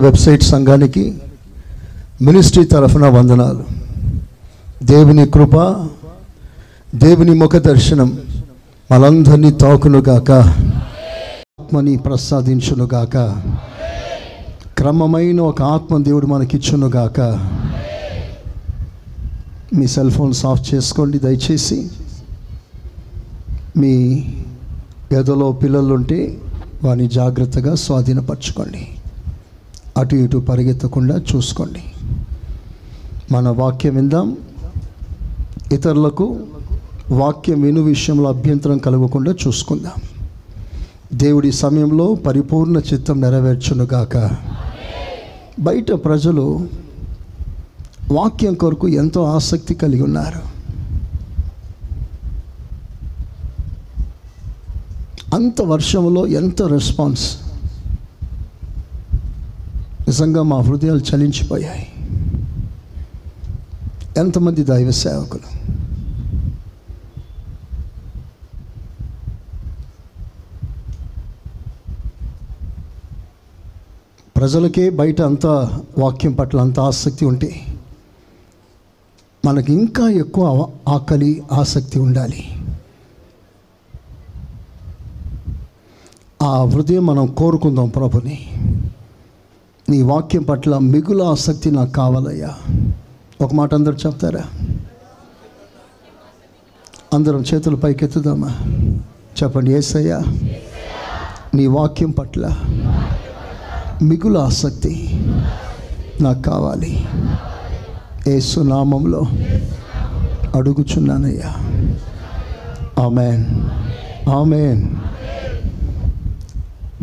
Website సంఘానికి ministry తరఫున వందనాలు. దేవుని కృప దేవుని ముఖ దర్శనం మనందరినీ తాకునుగాక. ఆత్మని ప్రసాదించునుగాక. క్రమమైన ఒక ఆత్మ దేవుడు మనకిచ్చునుగాక. మీ సెల్ ఫోన్స్ ఆఫ్ చేసుకోండి దయచేసి. మీ గదిలో పిల్లలుంటే వారిని జాగ్రత్తగా స్వాధీనపరచుకోండి. అటు ఇటు పరిగెత్తకుండా చూసుకోండి. మన వాక్యం విందాం. ఇతరులకు వాక్యం విను విషయంలో అభ్యంతరం కలగకుండా చూసుకుందాం. దేవుడి సమయంలో పరిపూర్ణ చిత్తం నెరవేర్చునుగాక. బయట ప్రజలు వాక్యం కొరకు ఎంతో ఆసక్తి కలిగి ఉన్నారు. అంత వర్షంలో ఎంత రెస్పాన్స్? నిజంగా మా హృదయాలు చలించిపోయాయి. ఎంతమంది దైవ సేవకులు? ప్రజలకే బయట అంత వాక్యం పట్ల అంత ఆసక్తి ఉంటే మనకి ఇంకా ఎక్కువ ఆకలి ఆసక్తి ఉండాలి. ఆ హృదయం మనం కోరుకుందాం ప్రభుని. నీ వాక్యం పట్ల మిగుల ఆసక్తి నాకు కావాలయ్యా. ఒక మాట అందరు చెప్తారా? అందరం చేతులు పైకెత్తుదామా? చెప్పండి ఏసయ్యా నీ వాక్యం పట్ల మిగుల ఆసక్తి నాకు కావాలి. ఏసు నామంలో అడుగుచున్నానయ్యా. ఆమెన్. ఆమెన్.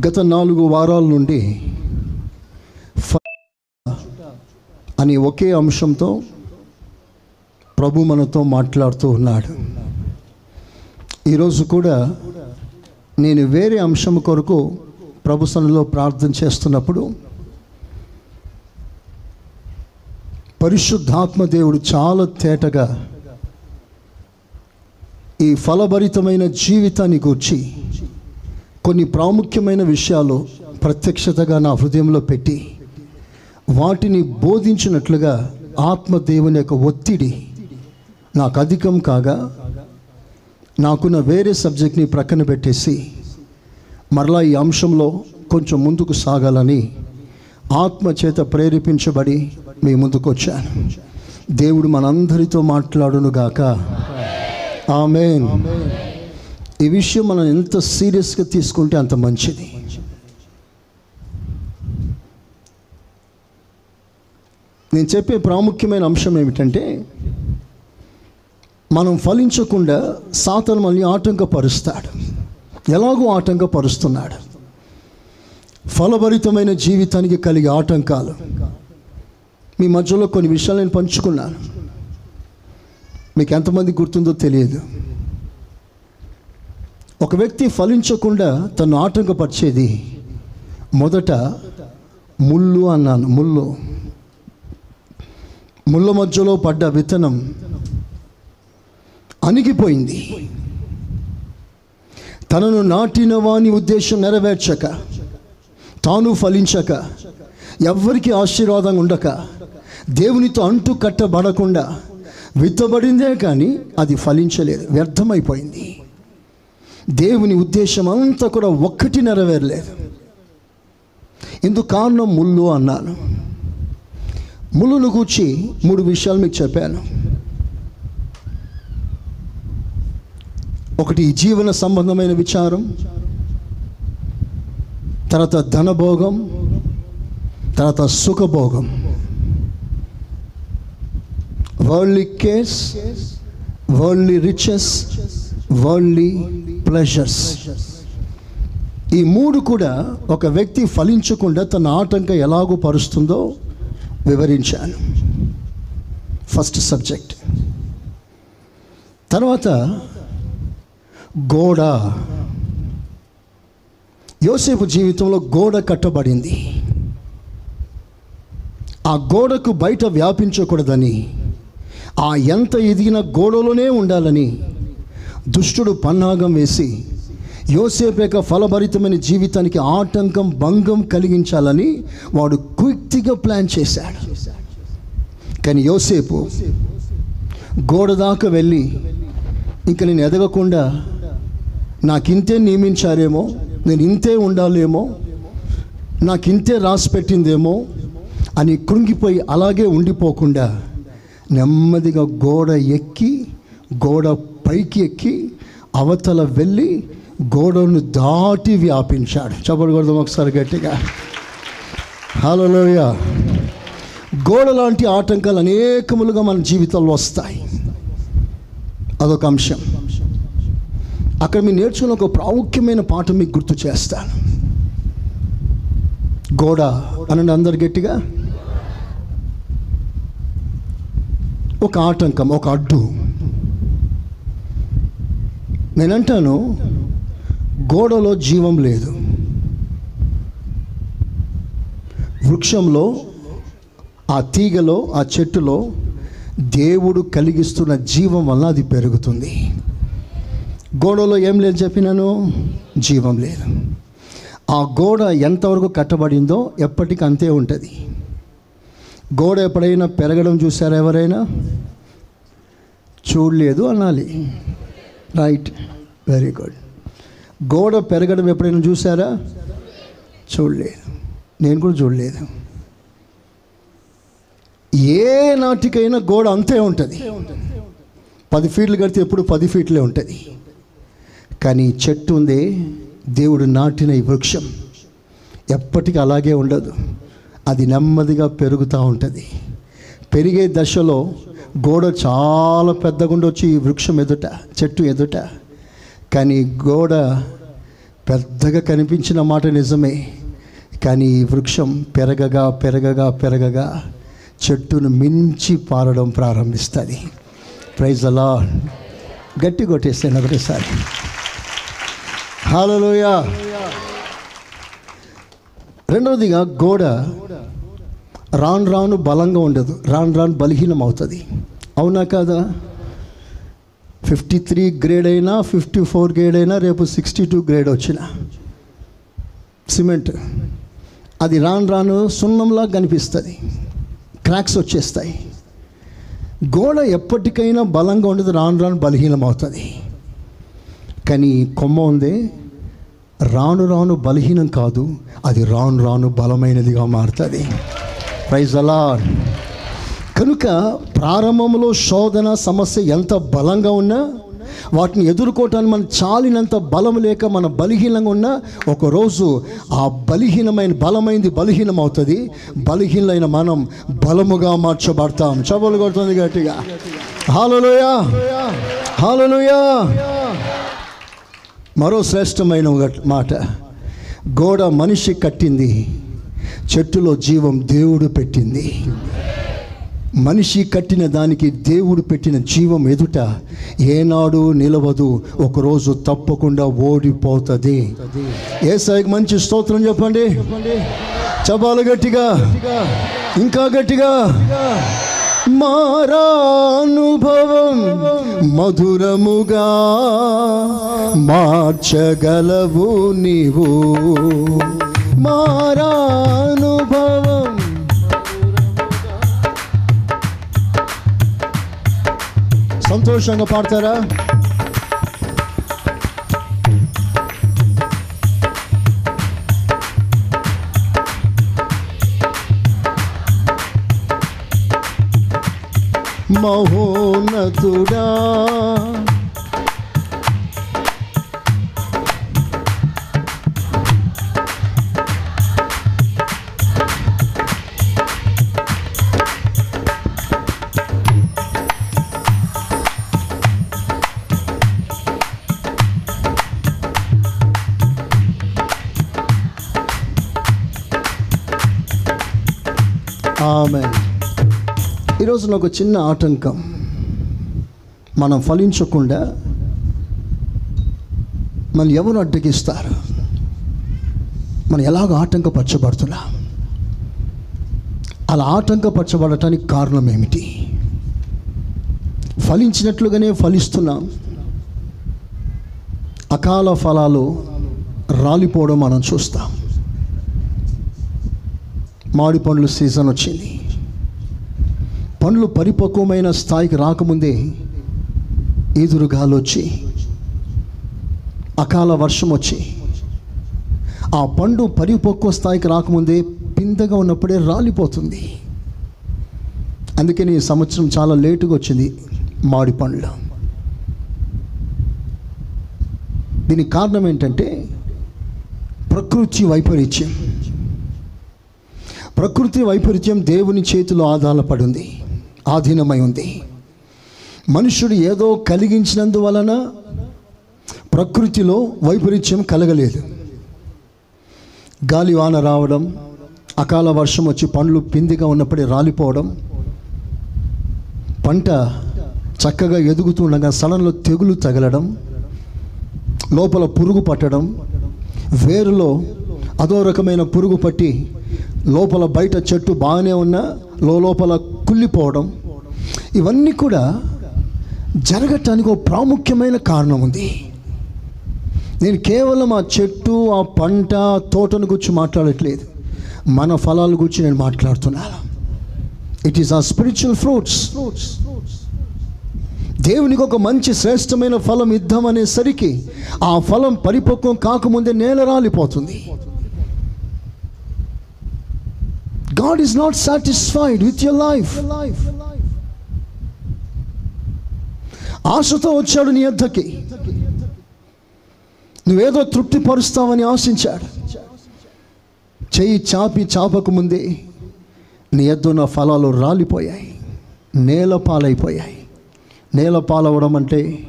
గత నాలుగు వారాల నుండి అని ఒకే అంశంతో ప్రభు మనతో మాట్లాడుతూ ఉన్నాడు. ఈరోజు కూడా నేను వేరే అంశం కొరకు ప్రభు ప్రార్థన చేస్తున్నప్పుడు పరిశుద్ధాత్మ దేవుడు చాలా తేటగా ఈ ఫలభరితమైన జీవితాన్ని గూర్చి కొన్ని ప్రాముఖ్యమైన విషయాలు ప్రత్యక్షతగా నా హృదయంలో పెట్టి వాటిని బోధించినట్లుగా ఆత్మదేవుని యొక్క ఒత్తిడి నాకు అధికం కాగా నాకున్న వేరే సబ్జెక్ట్ని ప్రక్కన పెట్టేసి మరలా ఈ అంశంలో కొంచెం ముందుకు సాగాలని ఆత్మ చేత ప్రేరేపించబడి మీ ముందుకు వచ్చాను. దేవుడు మనందరితో మాట్లాడునుగాక ఆమెన్. ఈ విషయం మనం ఎంత సీరియస్గా తీసుకుంటే అంత మంచిది. నేను చెప్పే ప్రాముఖ్యమైన అంశం ఏమిటంటే మనం ఫలించకుండా సాతను మళ్ళీ ఆటంకపరుస్తాడు. ఎలాగో ఆటంకపరుస్తున్నాడు. ఫలభరితమైన జీవితానికి కలిగే ఆటంకాలు. మీ మధ్యలో కొన్ని విషయాలు నేను పంచుకున్నాను. మీకు ఎంతమంది గుర్తుందో తెలియదు. ఒక వ్యక్తి ఫలించకుండా తను ఆటంకపరిచేది మొదట ముళ్ళు అన్నాను ముళ్ళు. ముళ్ళ మధ్యలో పడ్డ విత్తనం అణిగిపోయింది. తనను నాటిన వాని ఉద్దేశం నెరవేర్చక తాను ఫలించక ఎవ్వరికి ఆశీర్వాదం ఉండక దేవునితో అంటు కట్టబడకుండా విత్తబడిందే కానీ అది ఫలించలేదు వ్యర్థమైపోయింది. దేవుని ఉద్దేశం అంతా కూడా ఒక్కటి నెరవేరలేదు. ఇందుకు కారణం ముళ్ళు అన్నాను. ముళ్ళును గూర్చి మూడు విషయాలు మీకు చెప్పాను. ఒకటి జీవన సంబంధమైన విచారం తర్వాత ధనభోగం తర్వాత సుఖభోగం. Worldly cares worldly riches worldly pleasures ఈ మూడు కూడా ఒక వ్యక్తి ఫలించకుండా తన ఆటంకం ఎలాగూ పరుస్తుందో వివరించాను. ఫస్ట్ సబ్జెక్ట్ తర్వాత గోడ. యోసేపు జీవితంలో గోడ కట్టబడింది. ఆ గోడకు బయట వ్యాపించకూడదని ఆ ఎంత ఎదిగిన గోడలోనే ఉండాలని దుష్టుడు పన్నాగం వేసి యోసేపు యొక్క ఫలభరితమైన జీవితానికి ఆటంకం భంగం కలిగించాలని వాడు క్విక్తిగా ప్లాన్ చేశాడు. కానీ యోసేపు గోడ దాకా వెళ్ళి ఇంకా నేను ఎదగకుండా నాకు ఇంతే నియమించారేమో నేను ఇంతే ఉండాలేమో నాకు ఇంతే రాసి పెట్టిందేమో అని కృంగిపోయి అలాగే ఉండిపోకుండా నెమ్మదిగా గోడ ఎక్కి గోడ పైకి ఎక్కి అవతల వెళ్ళి గోడను దాటి వ్యాపించాడు. చెప్పకూడదు ఒకసారి గట్టిగా. హలోయ గోడ లాంటి ఆటంకాలు అనేకములుగా మన జీవితంలో వస్తాయి. అదొక అంశం. అక్కడ మీరు నేర్చుకున్న ఒక ప్రాముఖ్యమైన పాఠం మీకు గుర్తు చేస్తాను. గోడ అనండి అందరు గట్టిగా. ఒక ఆటంకం ఒక అడ్డు. నేనంటాను గోడలో జీవం లేదు. వృక్షంలో ఆ తీగలో ఆ చెట్టులో దేవుడు కలిగిస్తున్న జీవం వల్ల అది పెరుగుతుంది. గోడలో ఏం లేదు చెప్పినాను? జీవం లేదు. ఆ గోడ ఎంతవరకు కట్టబడిందో ఎప్పటికీ అంతే ఉంటుంది. గోడ ఎప్పుడైనా పెరగడం చూసారా ఎవరైనా? చూడలేదు అనాలి. రైట్. Very good. గోడ పెరగడం ఎప్పుడైనా చూసారా చూడలేదు. నేను కూడా చూడలేదు. ఏ నాటికైనా గోడ అంతే ఉంటుంది. పది ఫీట్లు కడితే ఎప్పుడు పది ఫీట్లే ఉంటుంది. కానీ చెట్టు ఉంది దేవుడు నాటిన ఈ వృక్షం. ఎప్పటికీ అలాగే ఉండదు. అది నెమ్మదిగా పెరుగుతూ ఉంటుంది. పెరిగే దశలో గోడ చాలా పెద్దగుండొచ్చి ఈ వృక్షం ఎదుట చెట్టు ఎదుట. కానీ గోడ పెద్దగా కనిపించిన మాట నిజమే. కానీ ఈ వృక్షం పెరగగా పెరగగా పెరగగా చెట్టును మించి పారడం ప్రారంభిస్తుంది. ప్రైజ్ అలా గట్టి కొట్టేస్తాను ఒకటేసారి. హాలలోయ రెండవదిగా గోడ రాను రాను బలంగా ఉండదు. రాను రాను బలహీనం అవుతుంది అవునా కాదా? ఫిఫ్టీ త్రీ గ్రేడ్ అయినా ఫిఫ్టీ ఫోర్ గ్రేడ్ అయినా రేపు సిక్స్టీ టూ గ్రేడ్ వచ్చిన. సిమెంట్. అది రాను రాను సున్నంలా కనిపిస్తుంది. క్రాక్స్ వచ్చేస్తాయి. గోడ ఎప్పటికైనా బలంగా ఉండదు రాను రాను బలహీనం అవుతుంది కానీ కొమ్మ ఉంది రాను రాను బలహీనం కాదు అది రాను రాను బలమైనదిగా మారుతుంది. ప్రైజ్ అలా కనుక ప్రారంభంలో శోధన సమస్య ఎంత బలంగా ఉన్నా వాటిని ఎదుర్కోవటానికి మనం చాలినంత బలం లేక మన బలహీనంగా ఉన్నా ఒకరోజు ఆ బలహీనమైన బలమైంది బలహీనం అవుతుంది బలహీనమైన మనం బలముగా మార్చబడతాం. చబలు కొడుతుంది గట్టిగా. హాలలోయా. హాలలోయా. మరో శ్రేష్టమైన మాట. గోడ మనిషి కట్టింది చెట్టులో జీవం దేవుడు పెట్టింది. మనిషి కట్టిన దానికి దేవుడు పెట్టిన జీవం ఎదుట ఏనాడు నిలవదు ఒకరోజు తప్పకుండా ఓడిపోతుంది. ఏసాయికి మంచి స్తోత్రం చెప్పండి. చపాలు గట్టిగా ఇంకా గట్టిగా. మారానుభవం మధురముగా మార్చగలవు నీవు. మారానుభవం సంతోషంగా పాడతారా మహోన్నతుడా ఆమె ఈరోజు నాకు చిన్న ఆటంకం. మనం ఫలించకుండా మనం ఎవరు అడ్డగిస్తారు? మనం ఎలాగ ఆటంకపరచబడుతున్నా? అలా ఆటంకపరచబడటానికి కారణం ఏమిటి? ఫలించినట్లుగానే ఫలిస్తున్నాం. అకాల ఫలాలు రాలిపోవడం మనం చూస్తాం. మామిడి పండ్లు సీజన్ వచ్చింది. పండ్లు పరిపక్వమైన స్థాయికి రాకముందే ఈదురుగాలు వచ్చి అకాల వర్షం వచ్చి ఆ పండు పరిపక్వ స్థాయికి రాకముందే పిందగా ఉన్నప్పుడే రాలిపోతుంది. అందుకని ఈ సంవత్సరం చాలా లేటుగా వచ్చింది మామిడి పండ్లు. దీనికి కారణం ఏంటంటే ప్రకృతి వైపరీత్యం. ప్రకృతి వైపరీత్యం దేవుని చేతిలో ఆధారపడింది ఆధీనమై ఉంది. మనుషుడు ఏదో కలిగించినందువలన ప్రకృతిలో వైపరీత్యం కలగలేదు. గాలి వాన రావడం అకాల వర్షం వచ్చి పండ్లు పిందిగా ఉన్నప్పుడే రాలిపోవడం పంట చక్కగా ఎదుగుతుండగా సడన్లో తెగులు తగలడం లోపల పురుగు పట్టడం వేరులో అదో రకమైన పురుగు పట్టి లోపల బయట చెట్టు బాగానే ఉన్న లోపల కుళ్ళిపోవడం ఇవన్నీ కూడా జరగటానికి ఒక ప్రాముఖ్యమైన కారణం ఉంది. నేను కేవలం ఆ చెట్టు ఆ పంట తోటను గురించి మాట్లాడట్లేదు. మన ఫలాల గురించి నేను మాట్లాడుతున్నాను it is a spiritual fruits దేవునికి ఒక మంచి శ్రేష్టమైన ఫలం ఇద్దామనేసరికి ఆ ఫలం పరిపక్వం కాకముందే నేల రాలిపోతుంది. God is not satisfied with your life ఆశతో వచ్చాడు నీ యొద్దకి. నువ్వేదో తృప్తి పరుస్తావని ఆశించాడు. చెయ్యి చాపి చాపక ముందే నీ ఎద్దున్న ఫలాలు రాలిపోయాయి. నేల పాలైపోయాయి. నేల పాలవడం అంటే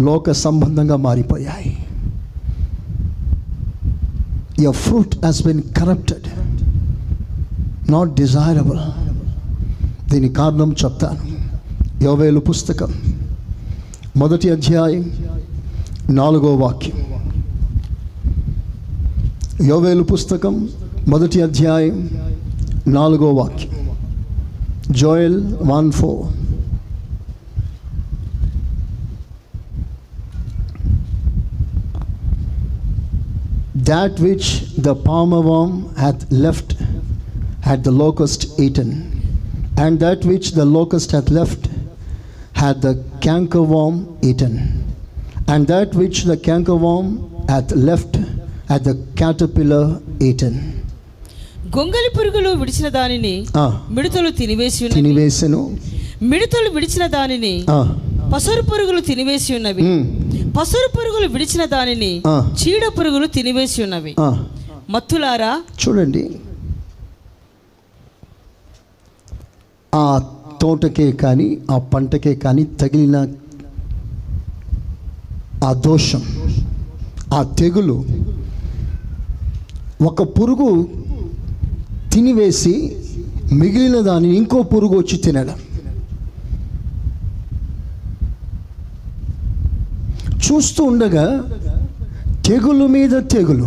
లోక సంబంధంగా మారిపోయాయి. Your fruit has been corrupted not desirable దీని కారణం చెప్తాను. యోవేలు పుస్తకం మొదటి అధ్యాయం నాలుగో వాక్యం. యోవేలు పుస్తకం మొదటి అధ్యాయం నాలుగో వాక్యం. Joel one four. That which the palmer worm hath left had the locust eaten, and that which the locust hath left had the cankerworm eaten, and that which the cankerworm hath left had the caterpillar eaten. గొంగలి పురుగులు విడిచిన దానిని ఆ, మిడతలు తినివేసి ఉన్నవి తినివేసెను మిడతలు విడిచిన దానిని ఆ, పసరు పురుగులు తినివేసి ఉన్నవి ఉమ్, పసరు పురుగులు విడిచిన దానిని ఆ. చీడ పురుగులు తినివేసి ఉన్నవి ఆ. మత్తులారా చూడండి ఆ తోటకే కానీ ఆ పంటకే కానీ తగిలిన ఆ దోషం ఆ తెగులు ఒక పురుగు తినివేసి మిగిలిన దాన్ని ఇంకో పురుగు వచ్చి తినడం. చూస్తూ ఉండగా తెగులు మీద తెగులు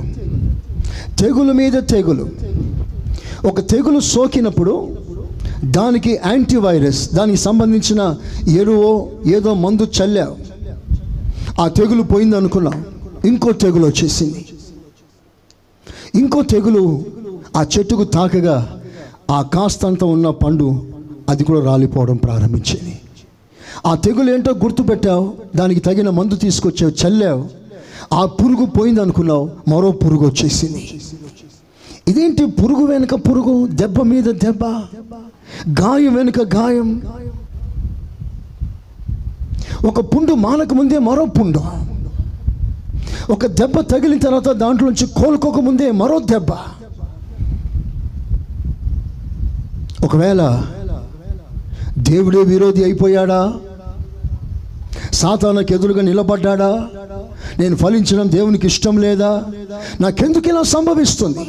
తెగులు మీద తెగులు. ఒక తెగులు సోకినప్పుడు దానికి యాంటీవైరస్ దానికి సంబంధించిన ఎరువో ఏదో మందు చల్లావు. ఆ తెగులు పోయింది అనుకున్నాం. ఇంకో తెగులు వచ్చేసింది. ఇంకో తెగులు ఆ చెట్టుకు తాకగా ఆ కాస్తంత ఉన్న పండు అది కూడా రాలిపోవడం ప్రారంభించింది. ఆ తెగులు ఏంటో గుర్తుపెట్టావు? దానికి తగిన మందు తీసుకొచ్చావు చల్లావు. ఆ పురుగు పోయింది అనుకున్నావు మరో పురుగు వచ్చేసింది. ఇదేంటి పురుగు వెనుక పురుగు? దెబ్బ మీద దెబ్బ? గాయం వెనుక గాయం. ఒక పుండు మానక ముందే మరో పుండు. ఒక దెబ్బ తగిలిన తర్వాత దాంట్లోంచి కోలుకోక ముందే మరో దెబ్బ. ఒకవేళ దేవుడే విరోధి అయిపోయాడా? సాతానకు ఎదురుగా నిలబడ్డాడా? నేను ఫలించడం దేవునికి ఇష్టం లేదా? నాకెందుకు ఇలా సంభవిస్తుంది?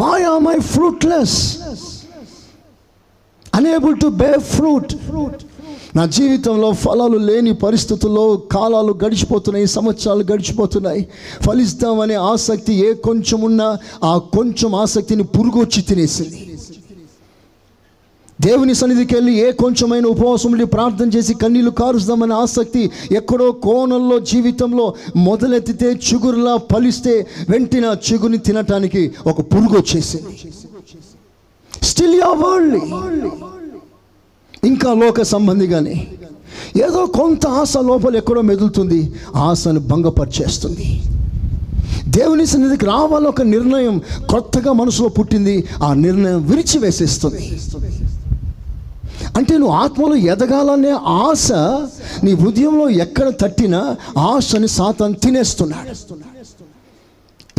Why are my fruitless unable to bear fruit నా జీవితంలో ఫలాలు లేని పరిస్థితుల్లో కాలాలు గడిచిపోతున్నాయి సంవత్సరాలు గడిచిపోతున్నాయి. ఫలిస్తామనే ఆసక్తి ఏ కొంచెం ఉన్నా ఆ కొంచెం ఆసక్తిని పురుగు వచ్చి తినేసింది. దేవుని సన్నిధికి వెళ్ళి ఏ కొంచెమైన ఉపవాసం ఉండి ప్రార్థన చేసి కన్నీళ్ళు కారుస్తామనే ఆసక్తి ఎక్కడో కోణంలో జీవితంలో మొదలెత్తితే చిగురులా ఫలిస్తే వెంటనే ఆ చిగురిని తినటానికి ఒక పురుగు వచ్చేసింది. స్టిల్ యా వరల్డ్ ఇంకా లోక సంబంధిగానే ఏదో కొంత ఆశ లోపల ఎక్కడో మెదులుతుంది ఆశను భంగపరిచేస్తుంది. దేవుని సన్నిధికి రావాలని ఒక నిర్ణయం కొత్తగా మనసులో పుట్టింది ఆ నిర్ణయం విరిచివేసేస్తుంది. అంటే నువ్వు ఆత్మలో ఎదగాలనే ఆశ నీ హృదయంలో ఎక్కడ తట్టినా ఆశని సాతాన్ తినేస్తున్నాడు.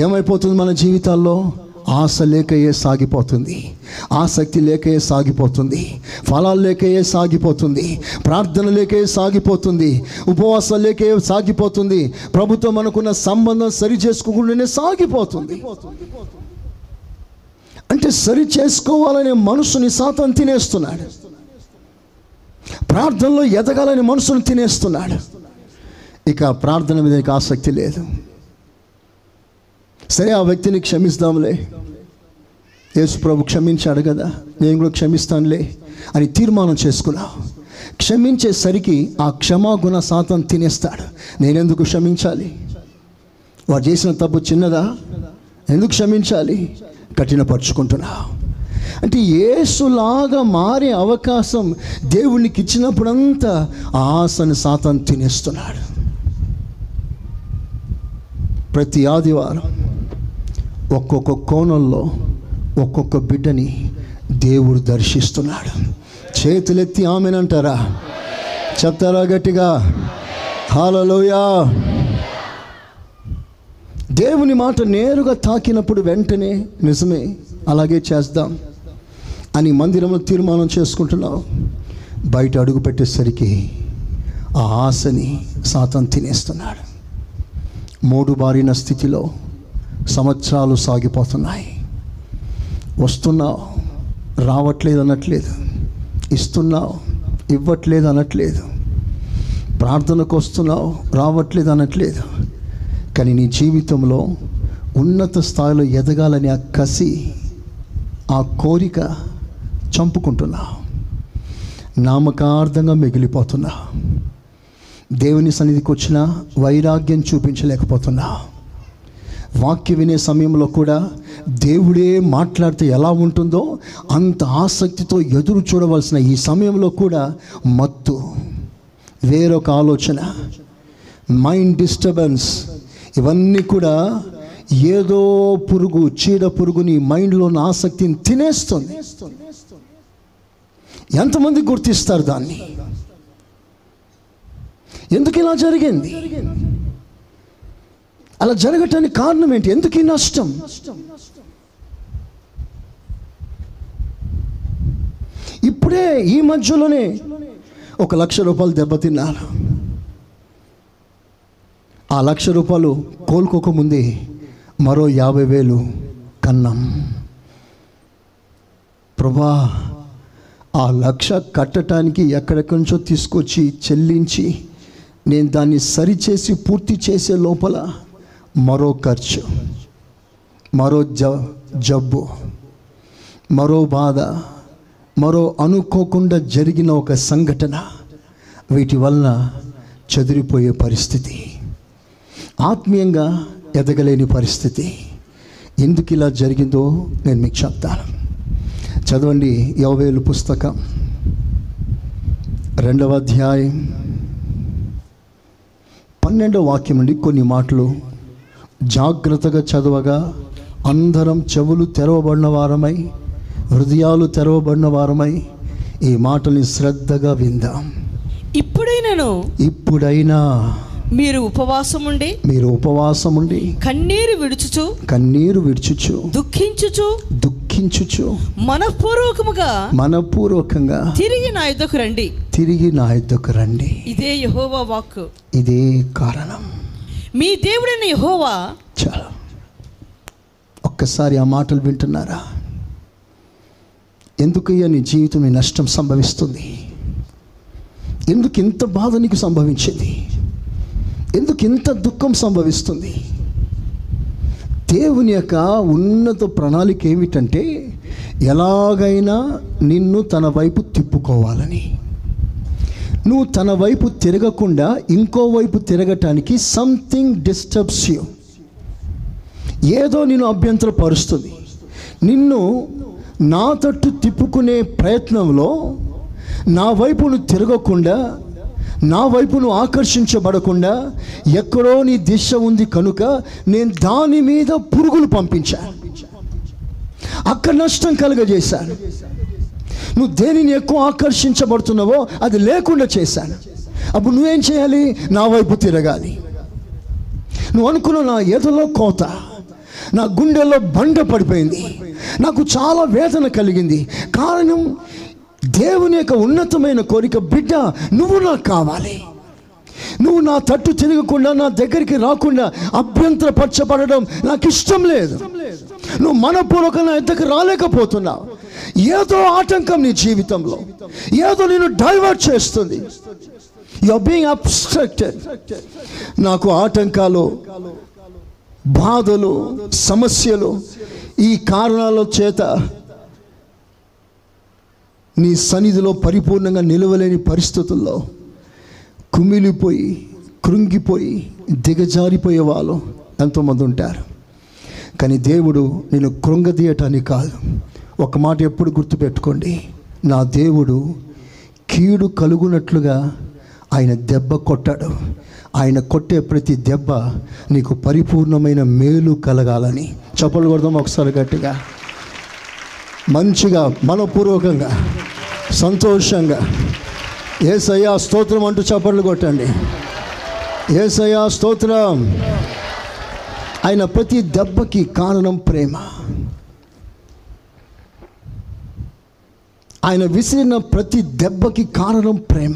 ఏమైపోతుంది మన జీవితాల్లో? ఆశ లేకయే సాగిపోతుంది. ఆసక్తి లేకయే సాగిపోతుంది. ఫలాలు లేకయే సాగిపోతుంది. ప్రార్థన లేకయే సాగిపోతుంది. ఉపవాసం లేకయే సాగిపోతుంది. ప్రభుత్వం అనుకున్న సంబంధం సరి చేసుకోకుండానే సాగిపోతుంది. అంటే సరి చేసుకోవాలనే మనసుని సాతం తినేస్తున్నాడు. ప్రార్థనలో ఎదగాలని మనసును తినేస్తున్నాడు. ఇక ప్రార్థన మీద నీకు ఆసక్తి లేదు. సరే ఆ వ్యక్తిని క్షమిస్తాంలే. యేసు ప్రభు క్షమించాడు కదా నేను కూడా క్షమిస్తానులే అని తీర్మానం చేసుకున్నావు. క్షమించేసరికి ఆ క్షమాగుణ శాతం తినేస్తాడు. నేనెందుకు క్షమించాలి? వాడు చేసిన తప్పు చిన్నదా? ఎందుకు క్షమించాలి? కఠినపరుచుకుంటున్నావు. అంటే ఏసులాగా మారే అవకాశం దేవునికి ఇచ్చినప్పుడంతా ఆ ఆశను సాతం తినేస్తున్నాడు. ప్రతి ఆదివారం ఒక్కొక్క కోణంలో ఒక్కొక్క బిడ్డని దేవుడు దర్శిస్తున్నాడు. చేతులెత్తి ఆమెనంటారా? చెప్తారా గట్టిగా? హాలలోయా దేవుని మాట నేరుగా తాకినప్పుడు వెంటనే నిజమే అలాగే చేద్దాం. అని మందిరంలో తీర్మానం చేసుకుంటున్నావు. బయట అడుగు పెట్టేసరికి ఆ ఆశని సాతం తినేస్తున్నాడు. మూడు బారిన స్థితిలో సంవత్సరాలు సాగిపోతున్నాయి. వస్తున్నావు రావట్లేదు అనట్లేదు ఇస్తున్నావు ఇవ్వట్లేదు అనట్లేదు ప్రార్థనకు వస్తున్నావు రావట్లేదు అనట్లేదు కానీ నీ జీవితంలో ఉన్నత స్థాయిలో ఎదగాలని ఆ కసి ఆ కోరిక చంపుకుంటున్నా నామకార్థంగా మిగిలిపోతున్నా దేవుని సన్నిధికి వచ్చిన వైరాగ్యం చూపించలేకపోతున్నా వాక్య వినే సమయంలో కూడా దేవుడే మాట్లాడితే ఎలా ఉంటుందో అంత ఆసక్తితో ఎదురు చూడవలసిన ఈ సమయంలో కూడా మత్తు. వేరొక ఆలోచన మైండ్ డిస్టర్బెన్స్ ఇవన్నీ కూడా ఏదో పురుగు చీడ పురుగుని మైండ్లో ఉన్న ఆసక్తిని తినేస్తుంది. ఎంతమంది గుర్తిస్తారు దాన్ని? ఎందుకు ఇలా జరిగింది? అలా జరగటానికి కారణం ఏంటి? ఎందుకు ఈ నష్టం? ఇప్పుడే ఈ మధ్యలోనే ఒక లక్ష రూపాయలు దెబ్బతిన్నారు. ఆ లక్ష రూపాయలు కోలుకోకముందే మరో యాభై వేలు కన్నాం. ప్రభా ఆ లక్ష కట్టడానికి ఎక్కడెక్కడి నుంచో తీసుకొచ్చి చెల్లించి నేను దాన్ని సరిచేసి పూర్తి చేసే లోపల మరో ఖర్చు మరో జ జబ్బు మరో బాధ మరో అనుకోకుండా జరిగిన ఒక సంఘటన వీటి వలన చెదిరిపోయే పరిస్థితి. ఆత్మీయంగా ఎదగలేని పరిస్థితి. ఎందుకు ఇలా జరిగిందో నేను మీకు చెప్తాను. చదవండి యవవేలు పుస్తకం. రెండవ అధ్యాయం. పన్నెండవ వాక్యం నుండి కొన్ని మాటలు. జాగ్రత్తగా చదవగా అందరం చెవులు తెరవబడిన వారమై హృదయాలు తెరవబడిన వారమై ఈ మాటల్ని శ్రద్ధగా విందాం. ఇప్పుడైనను ఇప్పుడైనా మీరు ఉపవాసం ఉండి మీరు ఉపవాసం ఉండి కన్నీరు విడుచుచు కన్నీరు విడుచుచు దుఃఖించుచు దుఃఖించుచు మనపూర్వకముగా మనపూర్వకంగా తిరిగి నా యుద్ధకు రండి. తిరిగి నా యుద్ధకు రండి. ఇదే యహోవా వాక్కు. ఇదే కారణం. మీ దేవుడైన యహోవా చాలా. ఒక్కసారి ఆ మాటలు వింటున్నారా? ఎందుకయ్యా నీ జీవితం ఈ నష్టం సంభవిస్తుంది? ఎందుకు ఇంత బాధ నీకు సంభవించింది? ఎందుకు ఇంత దుఃఖం సంభవిస్తుంది? దేవుని యొక్క ఉన్నత ప్రణాళిక ఏమిటంటే ఎలాగైనా నిన్ను తన వైపు తిప్పుకోవాలని. నువ్వు తన వైపు తిరగకుండా ఇంకో వైపు తిరగటానికి సంథింగ్ డిస్టర్బ్స్ యూ ఏదో నేను అభ్యంతరపరుస్తుంది. నిన్ను నా తట్టు తిప్పుకునే ప్రయత్నంలో నా వైపు తిరగకుండా నా వైపు నువ్వు ఆకర్షించబడకుండా ఎక్కడో నీ దిశ ఉంది కనుక నేను దాని మీద పురుగులు పంపించాను అక్కడ నష్టం కలుగజేశాను నువ్వు దేనిని ఎక్కువ ఆకర్షించబడుతున్నావో అది లేకుండా చేశాను అప్పుడు నువ్వేం చేయాలి? నా వైపు తిరగాలి. నువ్వు అనుకున్న నా ఎదలో కోత నా గుండెల్లో బండ పడిపోయింది. నాకు చాలా వేదన కలిగింది. కారణం దేవుని యొక్క ఉన్నతమైన కోరిక బిడ్డ నువ్వు నాకు కావాలి. నువ్వు నా తట్టు తిరగకుండా నా దగ్గరికి రాకుండా అభ్యంతరపరచబడడం నాకు ఇష్టం లేదు. నువ్వు మనపూర్వకంగా నా రాలేకపోతున్నావు. ఏదో ఆటంకం నీ జీవితంలో. ఏదో నేను డైవర్ట్ చేస్తుంది. యు బీయింగ్ అబ్స్ట్రక్టెడ్ నాకు ఆటంకాలు బాధలు సమస్యలు ఈ కారణాల చేత నీ సన్నిధిలో పరిపూర్ణంగా నిలవలేని పరిస్థితుల్లో కుమిలిపోయి కృంగిపోయి దిగజారిపోయే వాళ్ళు ఎంతోమంది ఉంటారు. కానీ దేవుడు నేను కృంగదీయటానికి కాదు. ఒక మాట ఎప్పుడు గుర్తుపెట్టుకోండి. నా దేవుడు కీడు కలుగునట్లుగా ఆయన దెబ్బ కొట్టాడు. ఆయన కొట్టే ప్రతి దెబ్బ నీకు పరిపూర్ణమైన మేలు కలగాలని. చెప్పలు కొడదాం ఒకసారి గట్టిగా. మంచిగా మనపూర్వకంగా. సంతోషంగా. ఏసయ్యా స్తోత్రం అంటూ చప్పట్లు కొట్టండి. ఏసయ్యా స్తోత్రం. ఆయన ప్రతి దెబ్బకి కారణం ప్రేమ. ఆయన విసిరిన ప్రతి దెబ్బకి కారణం ప్రేమ.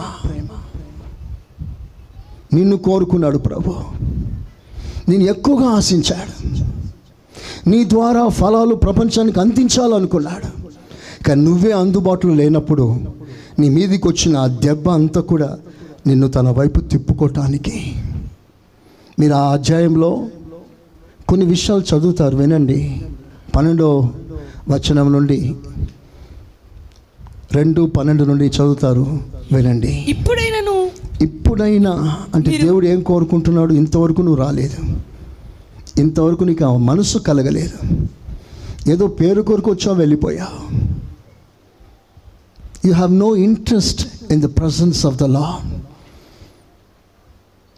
నిన్ను కోరుకున్నాడు ప్రభు. నేను ఎక్కువగా ఆశించాడు. నీ ద్వారా ఫలాలు ప్రపంచానికి అందించాలనుకున్నాడు. కానీ నువ్వే అందుబాటులో లేనప్పుడు నీ మీదికి వచ్చిన ఆ దెబ్బ అంతా కూడా నిన్ను తన వైపు తిప్పుకోవటానికి మీరు ఆ అధ్యాయంలో కొన్ని విషయాలు చదువుతారు వినండి. పన్నెండో వచనం నుండి రెండు పన్నెండు నుండి చదువుతారు వినండి. ఇప్పుడైనను ఇప్పుడైనా అంటే దేవుడు ఏం కోరుకుంటున్నాడు? ఇంతవరకు నువ్వు రాలేదు. ఇంతవరకు నీకు ఆ మనసు కలగలేదు. ఏదో పేరు కొరకు వచ్చావు వెళ్ళిపోయావు. you have no interest in the presence of the law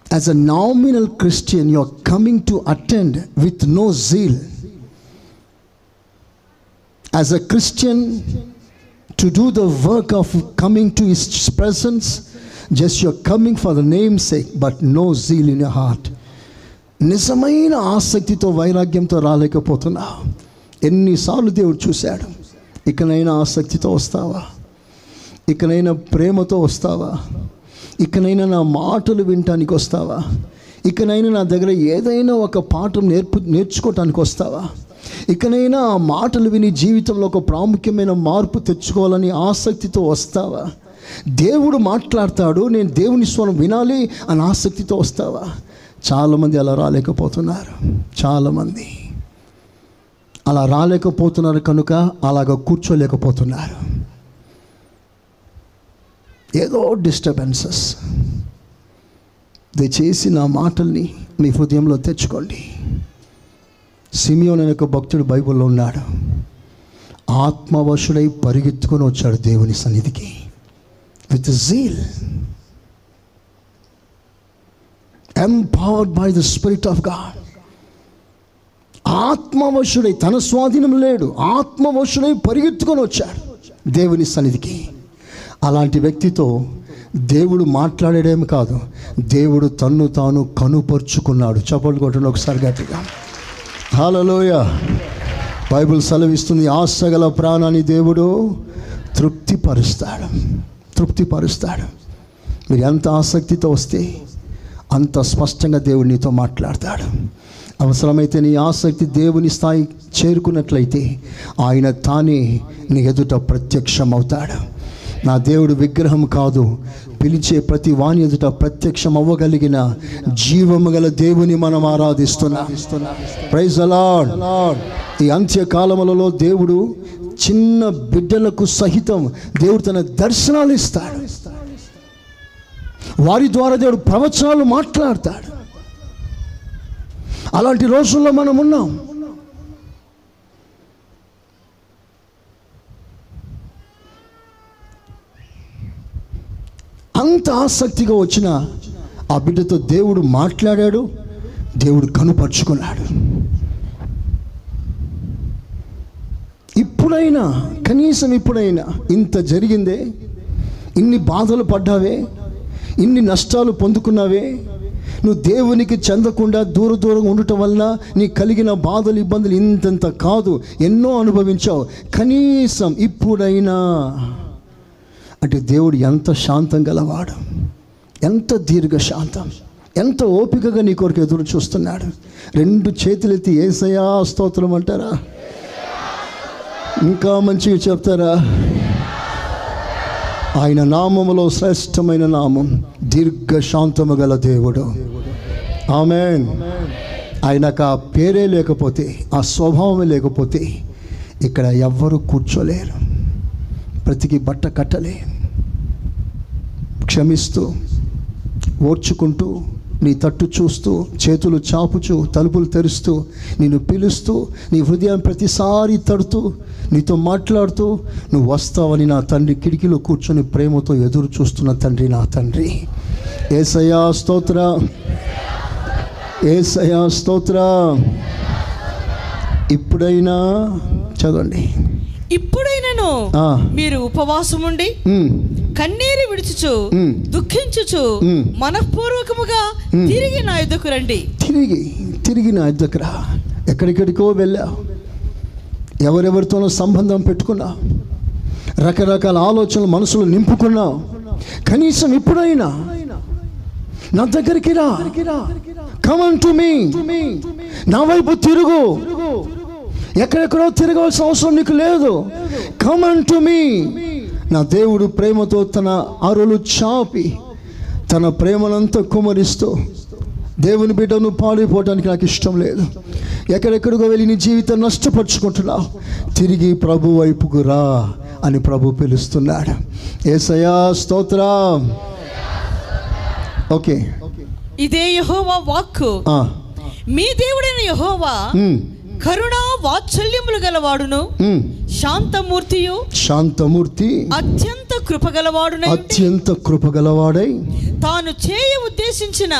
as a nominal Christian you are coming to attend with no zeal as a Christian to do the work of coming to his presence just you're coming for the name's sake but no zeal in your heart నిజమైన ఆసక్తితో వైరాగ్యంతో రాలేకపోతున్నా ఎన్నిసార్లు దేవుడు చూశాడు ఇకనైనా ఆసక్తితో వస్తావా ఇకనైనా ప్రేమతో వస్తావా? ఇకనైనా నా మాటలు వినటానికి వస్తావా? ఇకనైనా నా దగ్గర ఏదైనా ఒక పాఠం నేర్పు నేర్చుకోవటానికి వస్తావా? ఇకనైనా ఆ మాటలు విని జీవితంలో ఒక ప్రాముఖ్యమైన మార్పు తెచ్చుకోవాలని ఆసక్తితో వస్తావా? దేవుడు మాట్లాడతాడు నేను దేవుని స్వరం వినాలి అని ఆసక్తితో వస్తావా? చాలామంది అలా రాలేకపోతున్నారు. చాలామంది అలా రాలేకపోతున్నారు కనుక అలాగ కూర్చోలేకపోతున్నారు. ఏదో డిస్టర్బెన్సెస్ దయచేసి నా మాటల్ని మీ హృదయంలో తెచ్చుకోండి. సిమియోన్ అనే ఒక భక్తుడు బైబిల్లో ఉన్నాడు. ఆత్మవశుడై పరిగెత్తుకొని వచ్చాడు దేవుని సన్నిధికి. With zeal empowered by the spirit of God ఆత్మవశుడై తన స్వాధీనం లేడు. ఆత్మవశుడై పరిగెత్తుకొని వచ్చాడు దేవుని సన్నిధికి. అలాంటి వ్యక్తితో దేవుడు మాట్లాడేదేమి కాదు దేవుడు తన్ను తాను కనుపరుచుకున్నాడు. చప్పట్లు కొట్టండి ఒకసారి గట్టిగా. హాలలోయ బైబిల్ సెలవిస్తుంది ఆశగల ప్రాణాన్ని దేవుడు తృప్తిపరుస్తాడు. తృప్తిపరుస్తాడు. మీరు ఎంత ఆసక్తితో వస్తే అంత స్పష్టంగా దేవుడు నీతో మాట్లాడతాడు. అవసరమైతే నీ ఆసక్తి దేవుని స్థాయి చేరుకున్నట్లయితే ఆయన తానే నీ ఎదుట ప్రత్యక్షమవుతాడు. నా దేవుడు విగ్రహం కాదు. పిలిచే ప్రతి వాణి ఎదుట ప్రత్యక్షం అవ్వగలిగిన జీవము గల దేవుని మనం ఆరాధిస్తున్నా. ప్రైజ్ అలాడ్ ఈ అంత్యకాలములలో దేవుడు చిన్న బిడ్డలకు సహితం దేవుడు తన దర్శనాలు ఇస్తాడు. వారి ద్వారా దేవుడు ప్రవచనాలు మాట్లాడతాడు. అలాంటి రోజుల్లో మనం ఉన్నాం. అంత ఆసక్తిగా వచ్చిన ఆ బిడ్డతో దేవుడు మాట్లాడాడు దేవుడు కనుపరుచుకున్నాడు. ఇప్పుడైనా కనీసం ఇప్పుడైనా ఇంత జరిగిందే? ఇన్ని బాధలు పడ్డావే? ఇన్ని నష్టాలు పొందుకున్నావే? నువ్వు దేవునికి చెందకుండా దూర దూరంగా ఉండటం వలన నీ కలిగిన బాధలు ఇబ్బందులు ఇంతంత కాదు. ఎన్నో అనుభవించావు. కనీసం ఇప్పుడైనా అంటే దేవుడు ఎంత శాంతం గలవాడు? ఎంత దీర్ఘ శాంతం ఎంత ఓపికగా నీ కొరకు ఎదురు చూస్తున్నాడు? రెండు చేతులెత్తి ఏసయా స్తోత్రం అంటారా? ఇంకా మంచిగా చెప్తారా? ఆయన నామములో శ్రేష్టమైన నామం దీర్ఘశాంతము గల దేవుడు. ఆమెన్. ఆయనకు ఆ పేరే లేకపోతే ఆ స్వభావమే లేకపోతే ఇక్కడ ఎవ్వరు కూర్చోలేరు. బ్రతికి బట్ట కట్టలే క్షమిస్తూ ఓర్చుకుంటూ నీ తట్టు చూస్తూ చేతులు చాపుచూ తలుపులు తెరుస్తూ నిన్ను పిలుస్తూ నీ హృదయం ప్రతిసారి తడుతూ నీతో మాట్లాడుతూ నువ్వు వస్తావని నా తండ్రి కిటికీలో కూర్చొని ప్రేమతో ఎదురు చూస్తున్న తండ్రి నా తండ్రి. ఏసయా స్తోత్ర. ఏసయా స్తోత్ర. ఇప్పుడైనా చదవండి. ఇప్పుడైనను ఆ. మీరు ఉపవాసం ఉండి కన్నీరు విడుచుచు. దుఃఖించుచు. మనఃపూర్వకముగా తిరిగి నా ఎదుకు రండి. తిరిగి తిరిగి నా దగ్గర ఎక్కడికెడికో వెళ్ళావు ఎవరెవరితోనో సంబంధం పెట్టుకున్నావు రకరకాల ఆలోచనలు మనసులో నింపుకున్నావు కనీసం ఇప్పుడైనా నా దగ్గరికి రా. కమన్ టు మీ నా వైపు తిరుగు. ఎక్కడెక్కడో తిరగవలసిన అవసరం నీకు లేదు. కమన్ టు మీ నా దేవుడు ప్రేమతో తన అరులు చాపి తన ప్రేమనంతా కుమరిస్తూ దేవుని బిడ్డను పాడైపోవడానికి నాకు ఇష్టం లేదు. ఎక్కడెక్కడికో వెళ్ళి నీ జీవితం నష్టపరుచుకుంటున్నావు తిరిగి ప్రభు వైపుకు రా అని ప్రభు పిలుస్తున్నాడు. ఏసయా స్తోత్రం. ఓకే. ఇదే యహోవా వాక్కు. ఆ, మీ దేవుడైన యహోవా కరుణా వాత్సల్యములు గలవాడును. ఉమ్. శాంతమూర్తియు శాంతమూర్తి అత్యంత కృపగలవాడునై అత్యంత కృపగలవాడై తాను చేయ ఉద్దేశించిన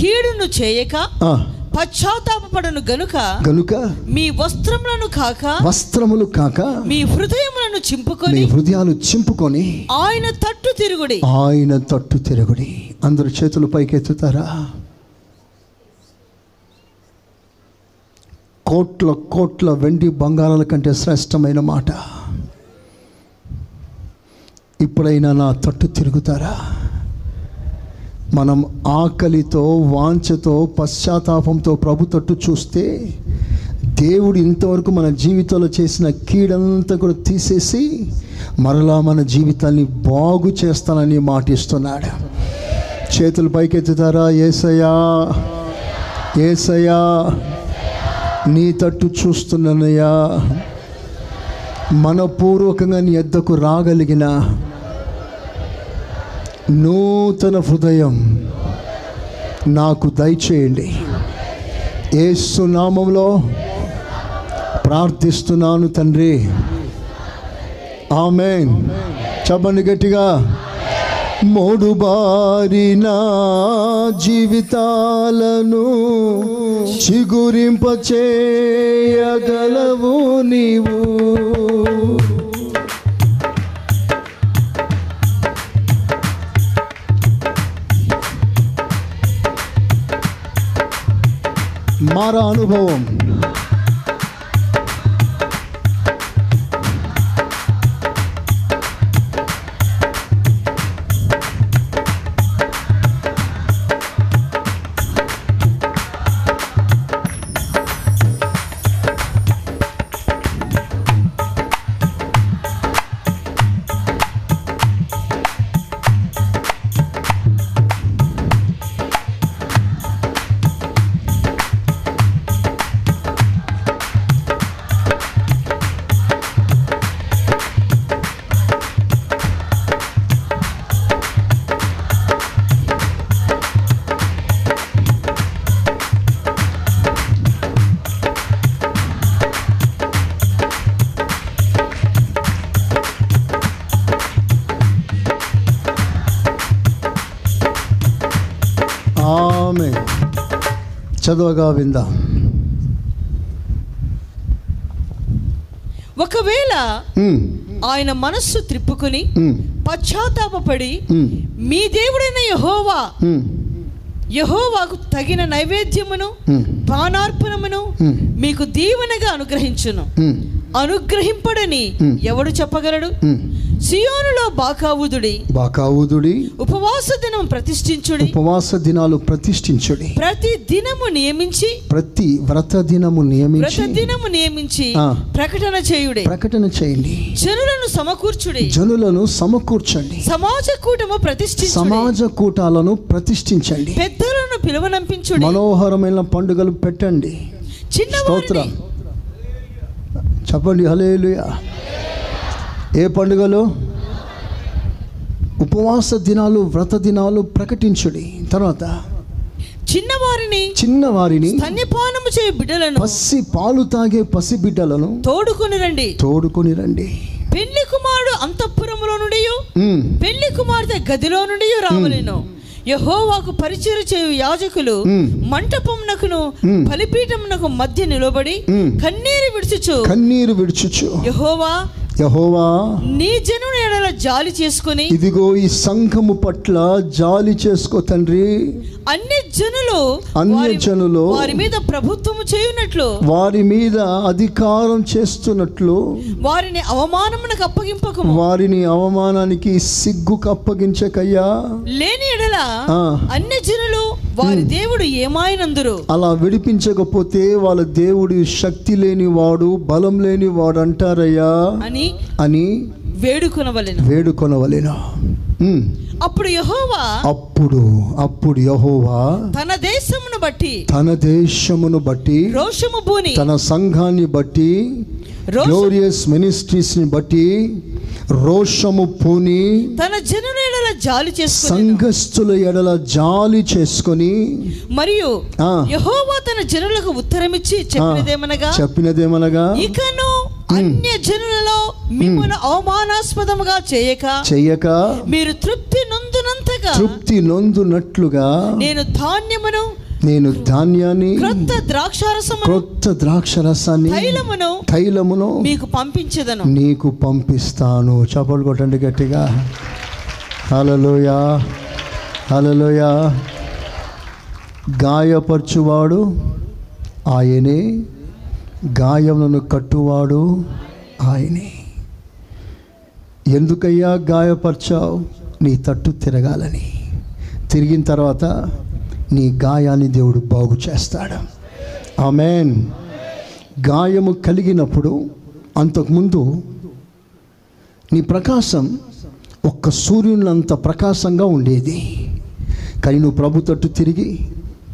కీడును చేయక ఆ, పశ్చాత్తాపపడను గనుక గనుక మీ వస్త్రములను కాక వస్త్రములు కాక మీ హృదయములను మీ చింపుకొని హృదయాలు చింపుకొని ఆయన తట్టు తిరుగుడి. ఆయన తట్టు తిరుగుడి. అందరు చేతులు పైకెత్తుతారా? కోట్ల కోట్ల వెండి బంగారాల కంటే శ్రేష్టమైన మాట. ఇప్పుడైనా నా తట్టు తిరుగుతారా? మనం ఆకలితో వాంఛతో పశ్చాత్తాపంతో ప్రభు తట్టు చూస్తే దేవుడు ఇంతవరకు మన జీవితంలో చేసిన కీడంతా కూడా తీసేసి మరలా మన జీవితాన్ని బాగు చేస్తానని మాటిస్తున్నాడు. చేతులు పైకెత్తుతారా? ఏసయా ఏసయా నీ తట్టు చూస్తున్నానయ్యా. మనపూర్వకంగా నీ ఎద్దకు రాగలిగిన నూతన హృదయం నాకు దయచేయండి. ఏసునామంలో ప్రార్థిస్తున్నాను తండ్రి. ఆమెన్. చెప్పండి గట్టిగా. మూడు బారిన జీవితాలను చిగురింపచేయగలవు నీవు. మారా అనుభవం. చదవగా విందాం ఒకవేళ ఆయన మనస్సు త్రిప్పుకుని ఉమ్, మీ దేవుడైన యహోవా యహోవాకు తగిన నైవేద్యమును పానార్పణమును మీకు దీవెనగా అనుగ్రహించును. అనుగ్రహింపడని. ఎవడు చెప్పగలడు. సియోనులో బాకావుదుడి బాకావుదుడి ఉపవాస దినం ప్రతిష్ఠించుడి. ఉపవాస దినాలు ప్రతిష్ఠించుడి. ప్రతి దినము నియమించి ప్రతి వ్రత దినము నియమించి ప్రతి దినము నియమించి. ప్రకటన చేయుడి. ప్రకటన చేయండి. జనులను సమకూర్చుడి. జనులను సమకూర్చండి. సమాజ కూటము ప్రతిష్ఠించుడి. సమాజ కూటాలను ప్రతిష్ఠించండి. పెద్దలను పిలువనంపించుడి. మనోహరమైన పండుగలు పెట్టండి. స్తోత్ర. చిన్నవారిని చెప్పండి హలేలుయా ఏ పండుగలు? ఉపవాస దినాలు వ్రత దినాలు ప్రకటించుడి. తర్వాత చిన్నవారిని చిన్నవారిని స్తన్యపానము చేయు బిడ్డలను పసి పాలు తాగే పసి బిడ్డలను తోడుకొని రండి. తోడుకొని రండి. పెళ్ళి కుమారుడు అంతఃపురములో నుండి పెళ్ళి కుమార్తె గదిలో నుండి రావలేను. యహోవాకు పరిచయం చేయు యాజకులు. మంటపమునకును. బలిపీఠమునకు మధ్య నిలబడి. కన్నీరు విడుచుచు. కన్నీరు విడుచుచు. యహోవా యహోవా నీ జనుని ఎడల జాలి చేసుకుని ఇదిగో ఈ సంఘము పట్ల జాలి చేసుకో తండ్రి. అన్ని జనులు వారి- జనులు వారి మీద ప్రభుత్వము చేయునట్లు వారి మీద అధికారం చేస్తున్నట్లు వారిని అవమానమునకు అప్పగింపకము. వారిని అవమానానికి సిగ్గుకు అప్పగించకయ్యా లేని ఎడల. అన్ని జనులు వారి దేవుడు ఏమాయనందురు. అలా విడిపించకపోతే వాళ్ళ దేవుడి శక్తి లేని వాడు బలం లేని వాడు అంటారయ్యా. అని అని వేడుకొనవలెను వేడుకొనవలెను. అప్పుడు యహోవా అప్పుడు అప్పుడు యహోవా తన దేశమును బట్టి తన దేశమును బట్టి రోషము భూని తన సంఘాన్ని బట్టి గ్లోరియస్ మినిస్ట్రీస్ని బట్టి రోషము పూని తన జనుల ఎడల జాలి చేసుకుని సంఘస్థుల ఎడల జాలి చేసుకొని మరియు. యహోవా తన జనులకు ఉత్తరమిచ్చి చెప్పినదేమనగా చెప్పినదేమనగా ఇకను అన్య జనులలో మిమ్మల్ని అవమానాస్పదముగా చేయక చెయ్యక మీరు తృప్తి నొందునంతగా తృప్తి నొందునట్లుగా నేను ధాన్యమును నేను ధాన్యాన్ని క్రొత్త ద్రాక్షారసమును క్రొత్త ద్రాక్ష రసాన్ని తైలమును తైలమును మీకు పంపించదను. నీకు పంపిస్తాను. చపలు కొట్టండి గట్టిగా. హలలోయ హలలోయ గాయపరచువాడు ఆయనే. గాయములను కట్టువాడు ఆయనే. ఎందుకయ్యా గాయపరిచావు? నీ తట్టు తిరగాలని. తిరిగిన తర్వాత నీ గాయాన్ని దేవుడు బాగు చేస్తాడు. ఆమెన్. గాయము కలిగినప్పుడు అంతకుముందు నీ ప్రకాశం ఒక్క సూర్యునంత ప్రకాశంగా ఉండేది. కానీ నువ్వు ప్రభు తట్టు తిరిగి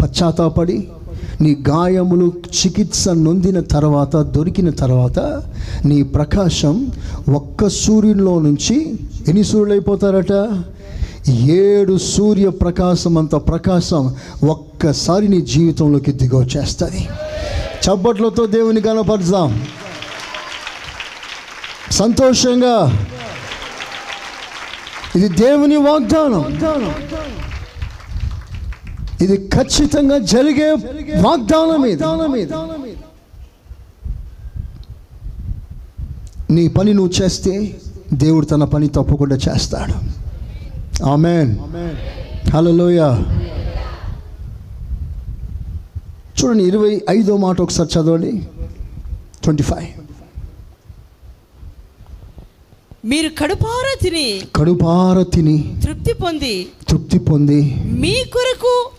పశ్చాత్తాపడి నీ గాయములు చికిత్స నొందిన తర్వాత దొరికిన తర్వాత నీ ప్రకాశం ఒక్క సూర్యునిలో నుంచి ఎన్ని సూర్యులు అయిపోతారట? ఏడు సూర్య ప్రకాశం అంత ప్రకాశం ఒక్కసారి నీ జీవితంలోకి దిగొచ్చేస్తుంది చప్పట్లతో దేవుని కనపరుద్దాం సంతోషంగా. ఇది దేవుని వాగ్దానం. ఇది ఖచ్చితంగా జరిగే వాగ్దానం నీ పని నువ్వు చేస్తే దేవుడు తన పని తప్పకుండా చేస్తాడు. ఆమెన్. హలోయ చూడండి ఇరవై ఐదో మాట ఒకసారి చదవండి. Twenty five. మీరు కడుపారా తిని కడుపార తిని తృప్తి పొంది తృప్తి పొంది మీ కొరకు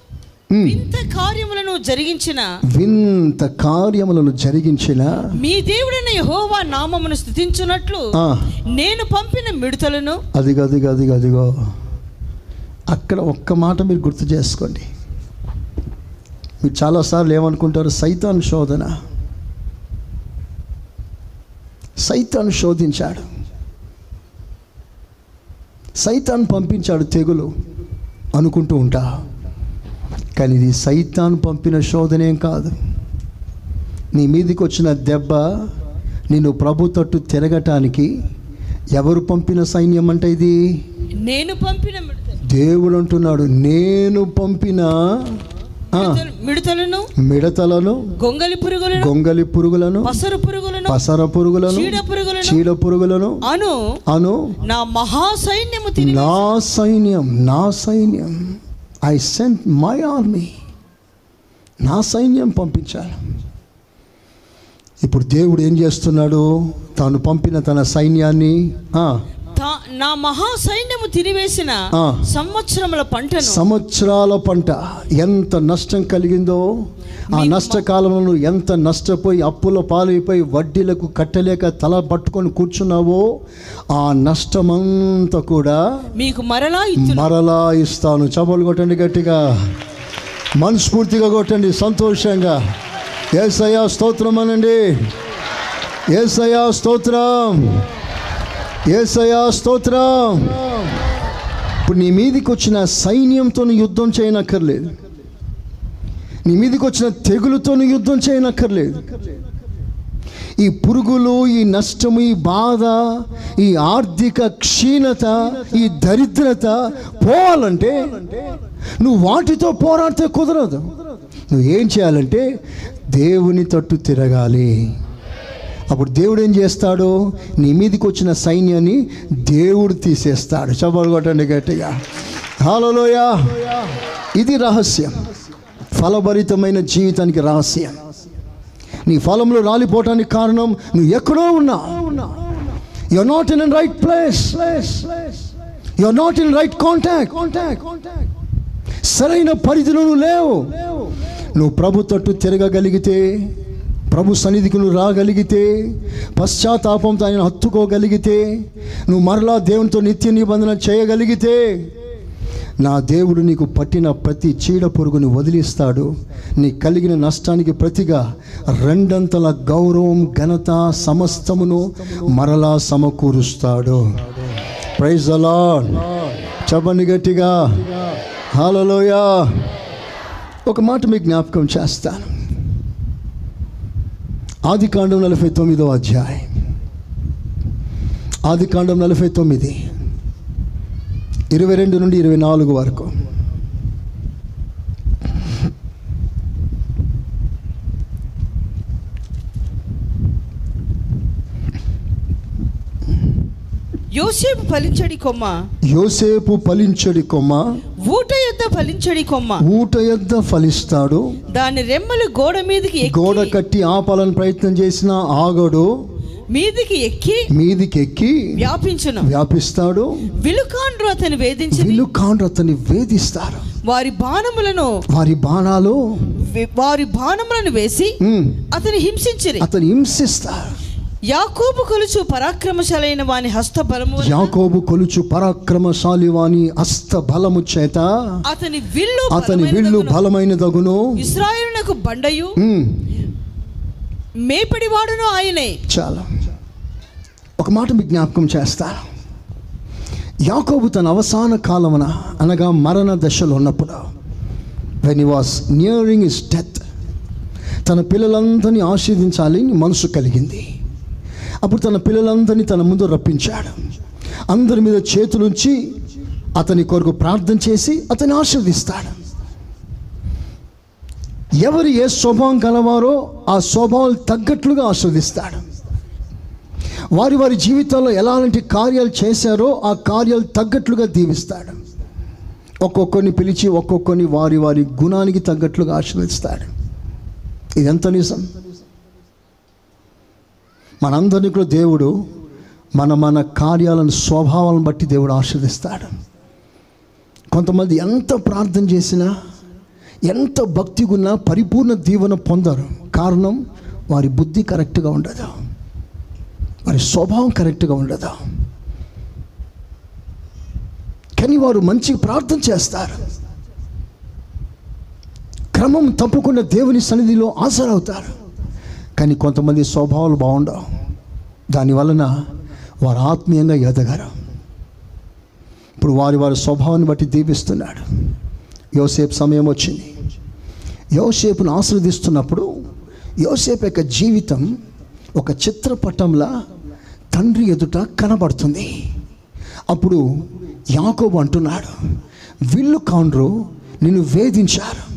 ఇంత కార్యములను జరిగించిన వింత కార్యములను జరిగించిన మీ దేవుడైన యహోవా నామమును స్థుతించున్నట్లు. నేను పంపిన మిడతలను అదిగో అదిగో అదిగో అదిగో. అక్కడ ఒక్క మాట మీరు గుర్తు చేసుకోండి. మీరు చాలాసార్లు ఏమనుకుంటారు? సైతాన్ శోధన. సైతాన్ శోధించాడు. సైతాన్ పంపించాడు తెగులు అనుకుంటూ ఉంటా. కానీ ఇది సైతాన్ పంపిన శోధనేం కాదు. నీ మీదికి వచ్చిన దెబ్బ నిన్ను ప్రభు తట్టు తిరగటానికి ఎవరు పంపిన సైన్యం అంటే ఇది? నేను పంపిన దేవుడు అంటున్నాడు నేను పంపిన మిడతలు- మిడతలను మిడతలను గొంగలి పురుగులను గొంగలి పురుగులను పసరు పురుగులను పసర పురుగులను చీడ పురుగులను చీడ పురుగులను అను అను నా మహా సైన్యము నా సైన్యం నా సైన్యం. ఐ సెంట్ మై ఆర్మీ నా సైన్యం పంపించాను ఇప్పుడు దేవుడు ఏం చేస్తున్నాడు తాను పంపిన తన సైన్యాన్ని నా మహా సైన్యము తిరివేసిన. సంవత్సరముల పంటను సంవత్సరాల పంట ఎంత నష్టం కలిగిందో ఆ నష్టకాలంలో నువ్వు ఎంత నష్టపోయి అప్పుల పాలైపోయి వడ్డీలకు కట్టలేక తల పట్టుకొని కూర్చున్నావో ఆ నష్టమంతా కూడా మీకు మరలా మరలా ఇస్తాను. చపలు కొట్టండి గట్టిగా. మనస్ఫూర్తిగా కొట్టండి సంతోషంగా. ఏసయ్యా స్తోత్రం అనండి. ఏసయ్యా స్తోత్రం. ఏసయ్యా స్తోత్రం. ఇప్పుడు నీ మీదికి వచ్చిన సైన్యంతో యుద్ధం చేయనక్కర్లేదు. నీ మీదకి వచ్చిన తెగులుతో యుద్ధం చేయనక్కర్లేదు. ఈ పురుగులు ఈ నష్టము ఈ బాధ ఈ ఆర్థిక క్షీణత ఈ దరిద్రత పోవాలంటే నువ్వు వాటితో పోరాడితే కుదరదు. నువ్వు ఏం చేయాలంటే దేవుని తట్టు తిరగాలి. అప్పుడు దేవుడు ఏం చేస్తాడు? నీ మీదకి వచ్చిన సైన్యాన్ని దేవుడు తీసేస్తాడు. చప్పలు కొట్టండి గట్టిగా. హలోయ ఇది రహస్యం. ఫలభరితమైన జీవితానికి రహస్యం. నీ ఫలంలో రాలిపోవటానికి కారణం నువ్వు ఎక్కడో ఉన్నా. You not in right place you not in right contact సరైన పరిధిలో నువ్వు లేవు. నువ్వు ప్రభు తట్టు తిరగగలిగితే ప్రభు సన్నిధికి నువ్వు రాగలిగితే పశ్చాత్తాపంతో ఆయన హత్తుకోగలిగితే నువ్వు మరలా దేవునితో నిత్య నిబంధన చేయగలిగితే నా దేవుడు నీకు పట్టిన ప్రతి చీడ పురుగుని వదిలిస్తాడు. నీ కలిగిన నష్టానికి ప్రతిగా రెండంతల గౌరవం ఘనత సమస్తమును మరలా సమకూరుస్తాడు. ప్రైజ్ అలా చెప్పండి గట్టిగా. హాలలోయ ఒక మాట మీకు జ్ఞాపకం చేస్తాను. ఆది కాండం నలభై తొమ్మిదో అధ్యాయం. ఆది కాండం నలభై తొమ్మిది. ఇరవై రెండు నుండి ఇరవై నాలుగు వరకు. యోసేపు ఫలించడి కొమ్మ. యోసేపు ఫలించడి కొమ్మ. ఊట యొద్ద ఫలించడి కొమ్మ. ఊట యొద్ద ఫలిస్తాడు. దాని రెమ్మలు గోడ మీదకి గోడ కట్టి ఆపాలని ప్రయత్నం చేసిన ఆగడు. మీదికి ఎక్కి మీదికి ఎక్కి వ్యాపించును. వ్యాపిస్తాడు. విలుకాండ్రు అతను వేధించి వీళ్ళు కాండ్రు అతన్ని వేధిస్తారు. వారి బాణములను వారి బాణాలు వారి బాణములను వేసి అతని హింసించిరి. అతను హింసిస్తారు. యాకోబు కొలుచు పరాక్రమశాలైన వాని హస్త బలము యాకోబు కొలుచు పరాక్రమశాలి వాని అస్త బలము చేత అతని విల్లు అతని విల్లు బలమైనదగును. బలమైనదగును ఇస్రాయేలునకు బండయు. మేపడివాడును ఆయనే. చాలా. ఒక మాట మీ జ్ఞాపకం చేస్తా. యాకోబు తన అవసాన కాలమున అనగా మరణ దశలో ఉన్నప్పుడు వెన్ ఈ వాస్ నియరింగ్ ఇస్ డెత్ తన పిల్లలందరినీ ఆశీర్దించాలి మనసు కలిగింది. అప్పుడు తన పిల్లలందరినీ తన ముందు రప్పించాడు. అందరి మీద చేతులుంచి అతని కొరకు ప్రార్థన చేసి అతన్ని ఆశీర్దిస్తాడు ఎవరు ఏ స్వభావం కలవారో ఆ స్వభావం తగ్గట్లుగా ఆస్వాదిస్తాడు. వారి వారి జీవితంలో ఎలాంటి కార్యాలు చేశారో ఆ కార్యాలు తగ్గట్లుగా దీవిస్తాడు. ఒక్కొక్కరిని పిలిచి ఒక్కొక్కరిని వారి వారి గుణానికి తగ్గట్లుగా ఆశీర్వదిస్తాడు ఇదెంత నిజం. మనందరినీ కూడా దేవుడు మన మన కార్యాలను స్వభావాలను బట్టి దేవుడు ఆశీర్దిస్తాడు కొంతమంది ఎంత ప్రార్థన చేసినా ఎంత భక్తిగా ఉన్నా పరిపూర్ణ దీవెన పొందరు. కారణం వారి బుద్ధి కరెక్ట్గా ఉండదు? వారి స్వభావం కరెక్ట్గా ఉండదు? కానీ వారు మంచి ప్రార్థన చేస్తారు. క్రమం తప్పకుండా దేవుని సన్నిధిలో హాజరవుతారు. కానీ కొంతమంది స్వభావాలు బాగుండవు. దాని వలన వారు ఆత్మీయంగా ఎదగరు. ఇప్పుడు వారి వారి స్వభావాన్ని బట్టి దీపిస్తున్నాడు యోసేపు సమయం వచ్చింది. యోసేపును ఆశీర్దిస్తున్నప్పుడు యోసేపు యొక్క జీవితం ఒక చిత్రపటంలా తండ్రి ఎదుట కనబడుతుంది. అప్పుడు యాకోబు అంటున్నాడు వీళ్ళు కాండ్రు నిన్ను వేధించారు.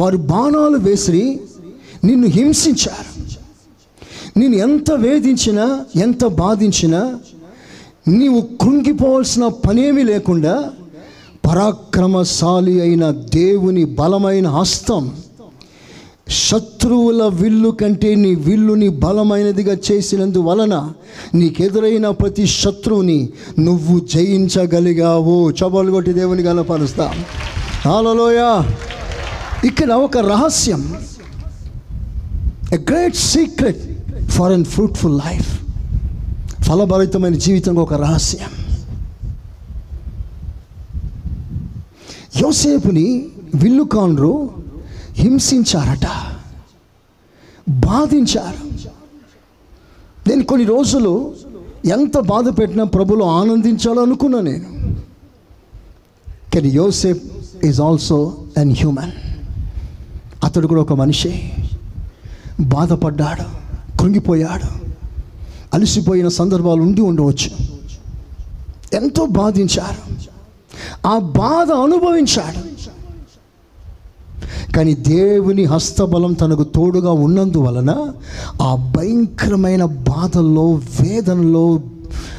వారు బాణాలు వేసి నిన్ను హింసించారు. నేను ఎంత వేధించినా ఎంత బాధించినా నీవు కృంగిపోవాల్సిన పనేమీ లేకుండా పరాక్రమశాలి అయిన దేవుని బలమైన హస్తం. శత్రువుల విల్లు కంటే నీ విల్లుని బలమైనదిగా చేసినందువలన నీకెదురైన ప్రతి శత్రువుని నువ్వు జయించగలిగావు. చబలు కొట్టి దేవుని గలపరుస్తా హాలలోయ ఇక్కడ ఒక రహస్యం. A great secret for an fruitful life ఫలభరితమైన జీవితంలో ఒక రహస్యం. యోసేపుని విల్లుకాండ్రు హింసించారట. బాధించారు. నేను కొన్ని రోజులు ఎంత బాధ పెట్టినా ప్రభులు ఆనందించాలనుకున్నా నేను. కానీ యోసేఫ్ ఈజ్ ఆల్సో అన్ హ్యూమన్ అతడు కూడా ఒక మనిషి. బాధపడ్డాడు కృంగిపోయాడు అలసిపోయిన సందర్భాలు ఉండి ఉండవచ్చు. ఎంతో బాధించారు. ఆ బాధ అనుభవించాడు. కానీ దేవుని హస్తబలం తనకు తోడుగా ఉన్నందువలన ఆ భయంకరమైన బాధల్లో వేదనలో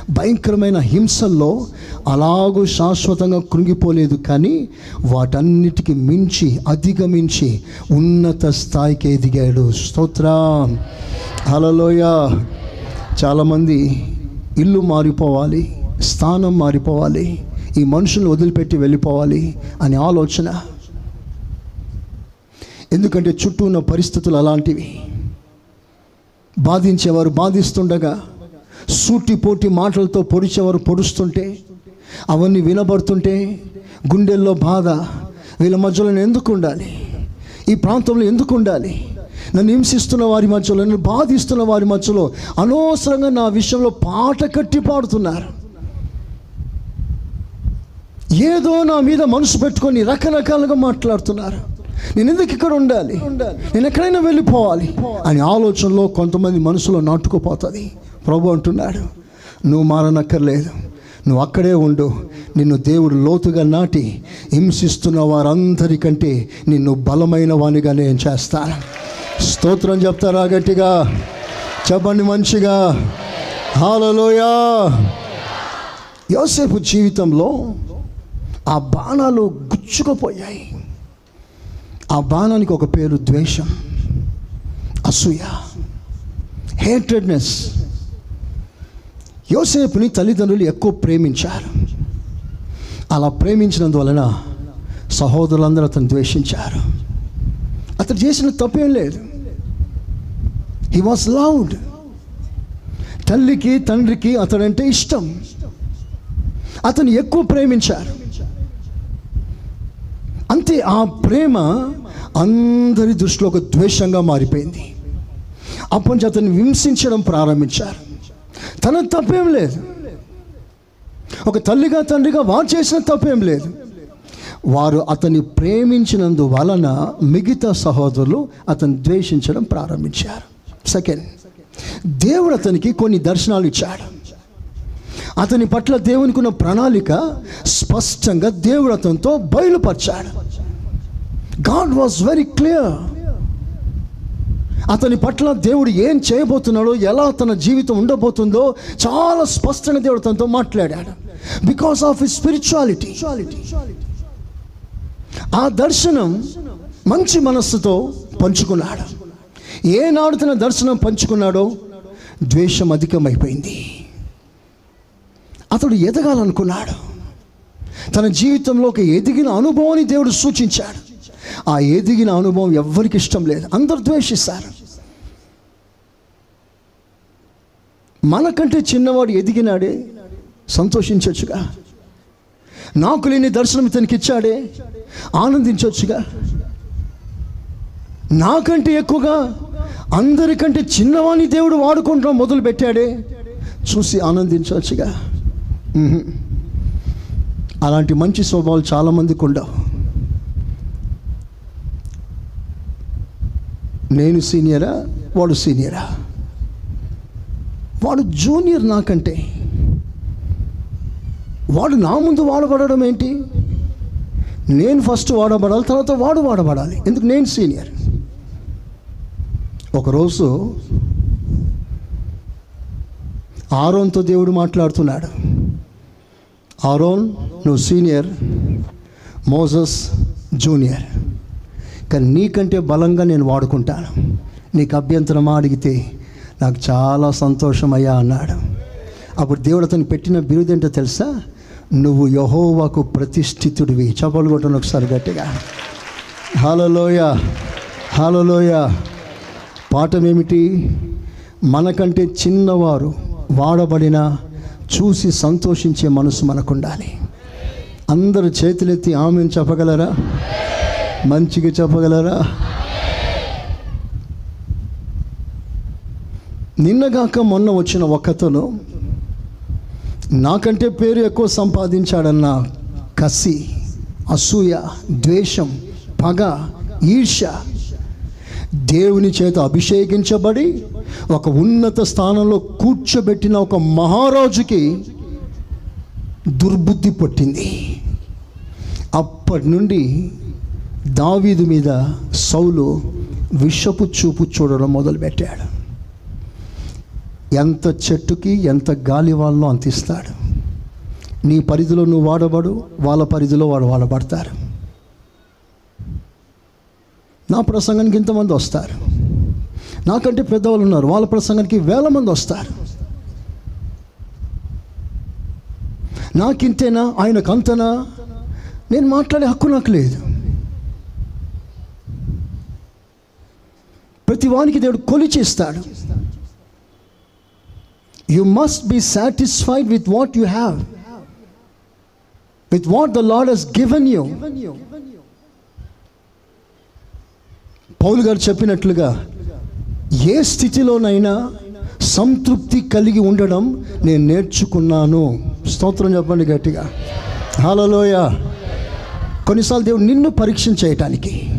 భయంకరమైన హింసల్లో అలాగూ శాశ్వతంగా కృంగిపోలేదు. కానీ వాటన్నిటికీ మించి అధిగమించి ఉన్నత స్థాయికి ఎదిగాడు. స్తోత్ర. హలలోయ చాలామంది ఇల్లు మారిపోవాలి స్థానం మారిపోవాలి ఈ మనుషులను వదిలిపెట్టి వెళ్ళిపోవాలి అనే ఆలోచన. ఎందుకంటే చుట్టూ ఉన్న పరిస్థితులు అలాంటివి. బాధించేవారు బాధిస్తుండగా సూటిపోటి మాటలతో పొడిచేవారు పొడుస్తుంటే అవన్నీ వినబడుతుంటే గుండెల్లో బాధ వీళ్ళ మధ్యలో నేను ఎందుకు ఉండాలి? ఈ ప్రాంతంలో ఎందుకు ఉండాలి? నన్ను హింసిస్తున్న వారి మధ్యలో నన్ను బాధిస్తున్న వారి మధ్యలో అనవసరంగా నా విషయంలో పాట కట్టి పాడుతున్నారు. ఏదో నా మీద మనసు పెట్టుకొని రకరకాలుగా మాట్లాడుతున్నారు. నేను ఎందుకు ఇక్కడ ఉండాలి? నేను ఎక్కడైనా వెళ్ళిపోవాలి అని ఆలోచనలో కొంతమంది మనసులో నాటుకుపోతుంది. ప్రభు అంటున్నాడు నువ్వు మారనక్కర్లేదు. నువ్వు అక్కడే ఉండు. నిన్ను దేవుడు లోతుగా నాటి హింసిస్తున్న వారందరికంటే నిన్ను బలమైన వానిగా నేను చేస్తాను. స్తోత్రం చెప్తారా గట్టిగా? చెప్పండి మంచిగా. హాలలోయా యోసేపు జీవితంలో ఆ బాణాలు గుచ్చుకుపోయాయి. ఆ బాణానికి ఒక పేరు ద్వేషం అసూయ హేట్రెడ్నెస్ యోసేపుని తల్లిదండ్రులు ఎక్కువ ప్రేమించారు. అలా ప్రేమించినందువలన సహోదరులందరూ అతను ద్వేషించారు. అతను చేసిన తప్పేం లేదు. హీ వాస్ లౌడ్ తల్లికి తండ్రికి అతడంటే ఇష్టం. అతను ఎక్కువ ప్రేమించారు. అంతే ఆ ప్రేమ అందరి దృష్టిలో ఒక ద్వేషంగా మారిపోయింది. అప్పటి నుంచి అతన్ని హింసించడం ప్రారంభించారు. తన తప్పేం లేదు. ఒక తల్లిగా తండ్రిగా వారు చేసిన తప్పేం లేదు. వారు అతన్ని ప్రేమించినందు వలన మిగతా సహోదరులు అతను ద్వేషించడం ప్రారంభించారు. సెకండ్ దేవుడు అతనికి కొన్ని దర్శనాలు ఇచ్చాడు. అతని పట్ల దేవునికి ఉన్న ప్రణాళిక స్పష్టంగా దేవుడు అతనితో బయలుపరిచాడు. గాడ్ వాజ్ వెరీ క్లియర్ అతని పట్ల దేవుడు ఏం చేయబోతున్నాడో ఎలా తన జీవితం ఉండబోతుందో చాలా స్పష్టంగా దేవుడు తనతో మాట్లాడాడు. బికాస్ ఆఫ్ హిస్ స్పిరిచువాలిటీ ఆ దర్శనం మంచి మనస్సుతో పంచుకున్నాడు. ఏనాడు తన దర్శనం పంచుకున్నాడో ద్వేషం అధికమైపోయింది. అతడు ఎదగాలనుకున్నాడు. తన జీవితంలో ఒక ఎదిగిన అనుభవాన్ని దేవుడు సూచించాడు. ఆ ఎదిగిన అనుభవం ఎవ్వరికి ఇష్టం లేదు. అందరు ద్వేషిస్తారు. మనకంటే చిన్నవాడు ఎదిగినాడే సంతోషించవచ్చుగా నాకు లేని దర్శనం ఇతనికి ఇచ్చాడే ఆనందించవచ్చుగా నాకంటే ఎక్కువగా అందరికంటే చిన్నవాణ్ణి దేవుడు వాడుకుంటాం మొదలు పెట్టాడే చూసి ఆనందించవచ్చుగా అలాంటి మంచి స్వభావాలు చాలామందికి ఉండవు. నేను సీనియరా? వాడు సీనియరా? వాడు జూనియర్ నాకంటే. వాడు నా ముందు వాడబడడం ఏంటి? నేను ఫస్ట్ వాడబడాలి తర్వాత వాడు వాడబడాలి. ఎందుకు? నేను సీనియర్. ఒకరోజు ఆరోన్తో దేవుడు మాట్లాడుతున్నాడు. ఆరోన్ నువ్వు సీనియర్ మోజస్ జూనియర్. కానీ నీకంటే బలంగా నేను వాడుకుంటాను. నీకు అభ్యంతరమా అడిగితే నాకు చాలా సంతోషమయ్యా అన్నాడు. అప్పుడు దేవుడు అతను పెట్టిన బిరుదేంటో తెలుసా? నువ్వు యహోవాకు ప్రతిష్ఠితుడివి. చపలు కొట్టను ఒకసారి గట్టిగా. హాలలోయ హాలలోయ. పాఠం ఏమిటి? మనకంటే చిన్నవారు వాడబడిన చూసి సంతోషించే మనసు మనకు ఉండాలి అందరు చేతులెత్తి ఆమెను చెప్పగలరా? మంచిగా చెప్పగలరా? నిన్నగాక మొన్న వచ్చిన ఒక్కతను నాకంటే పేరు ఎక్కువ సంపాదించాడన్న కసి అసూయ ద్వేషం పగ ఈర్ష దేవుని చేత అభిషేకించబడి ఒక ఉన్నత స్థానంలో కూర్చోబెట్టిన ఒక మహారాజుకి దుర్బుద్ధి పట్టింది. అప్పటి నుండి దావీదు మీద సౌలు విషపు చూపు చూడడం మొదలుపెట్టాడు. ఎంత చెట్టుకి ఎంత గాలి వాళ్ళలో అంతిస్తాడు నీ పరిధిలో నువ్వు వాడబడు వాళ్ళ పరిధిలో వాడు వాడబడతారు. నా ప్రసంగానికి ఇంతమంది వస్తారు. నాకంటే పెద్దవాళ్ళు ఉన్నారు. వాళ్ళ ప్రసంగానికి వేల మంది వస్తారు. నాకింతేనా? ఆయనకు అంతనా? నేను మాట్లాడే హక్కు నాకు లేదు. ప్రతి వానికి దేవుడు కొలిచేస్తాడు you must be satisfied with what you have with what the lord has given you పౌలు గారు చెప్పినట్లుగా ఏ స్థితిలోనైనా సంతృప్తి కలిగి ఉండడం నేను నేర్చుకున్నాను. స్తోత్రం చెప్పండి గట్టిగా. హాలలోయ కొన్నిసార్లు దేవుడు నిన్ను పరీక్షించేయటానికి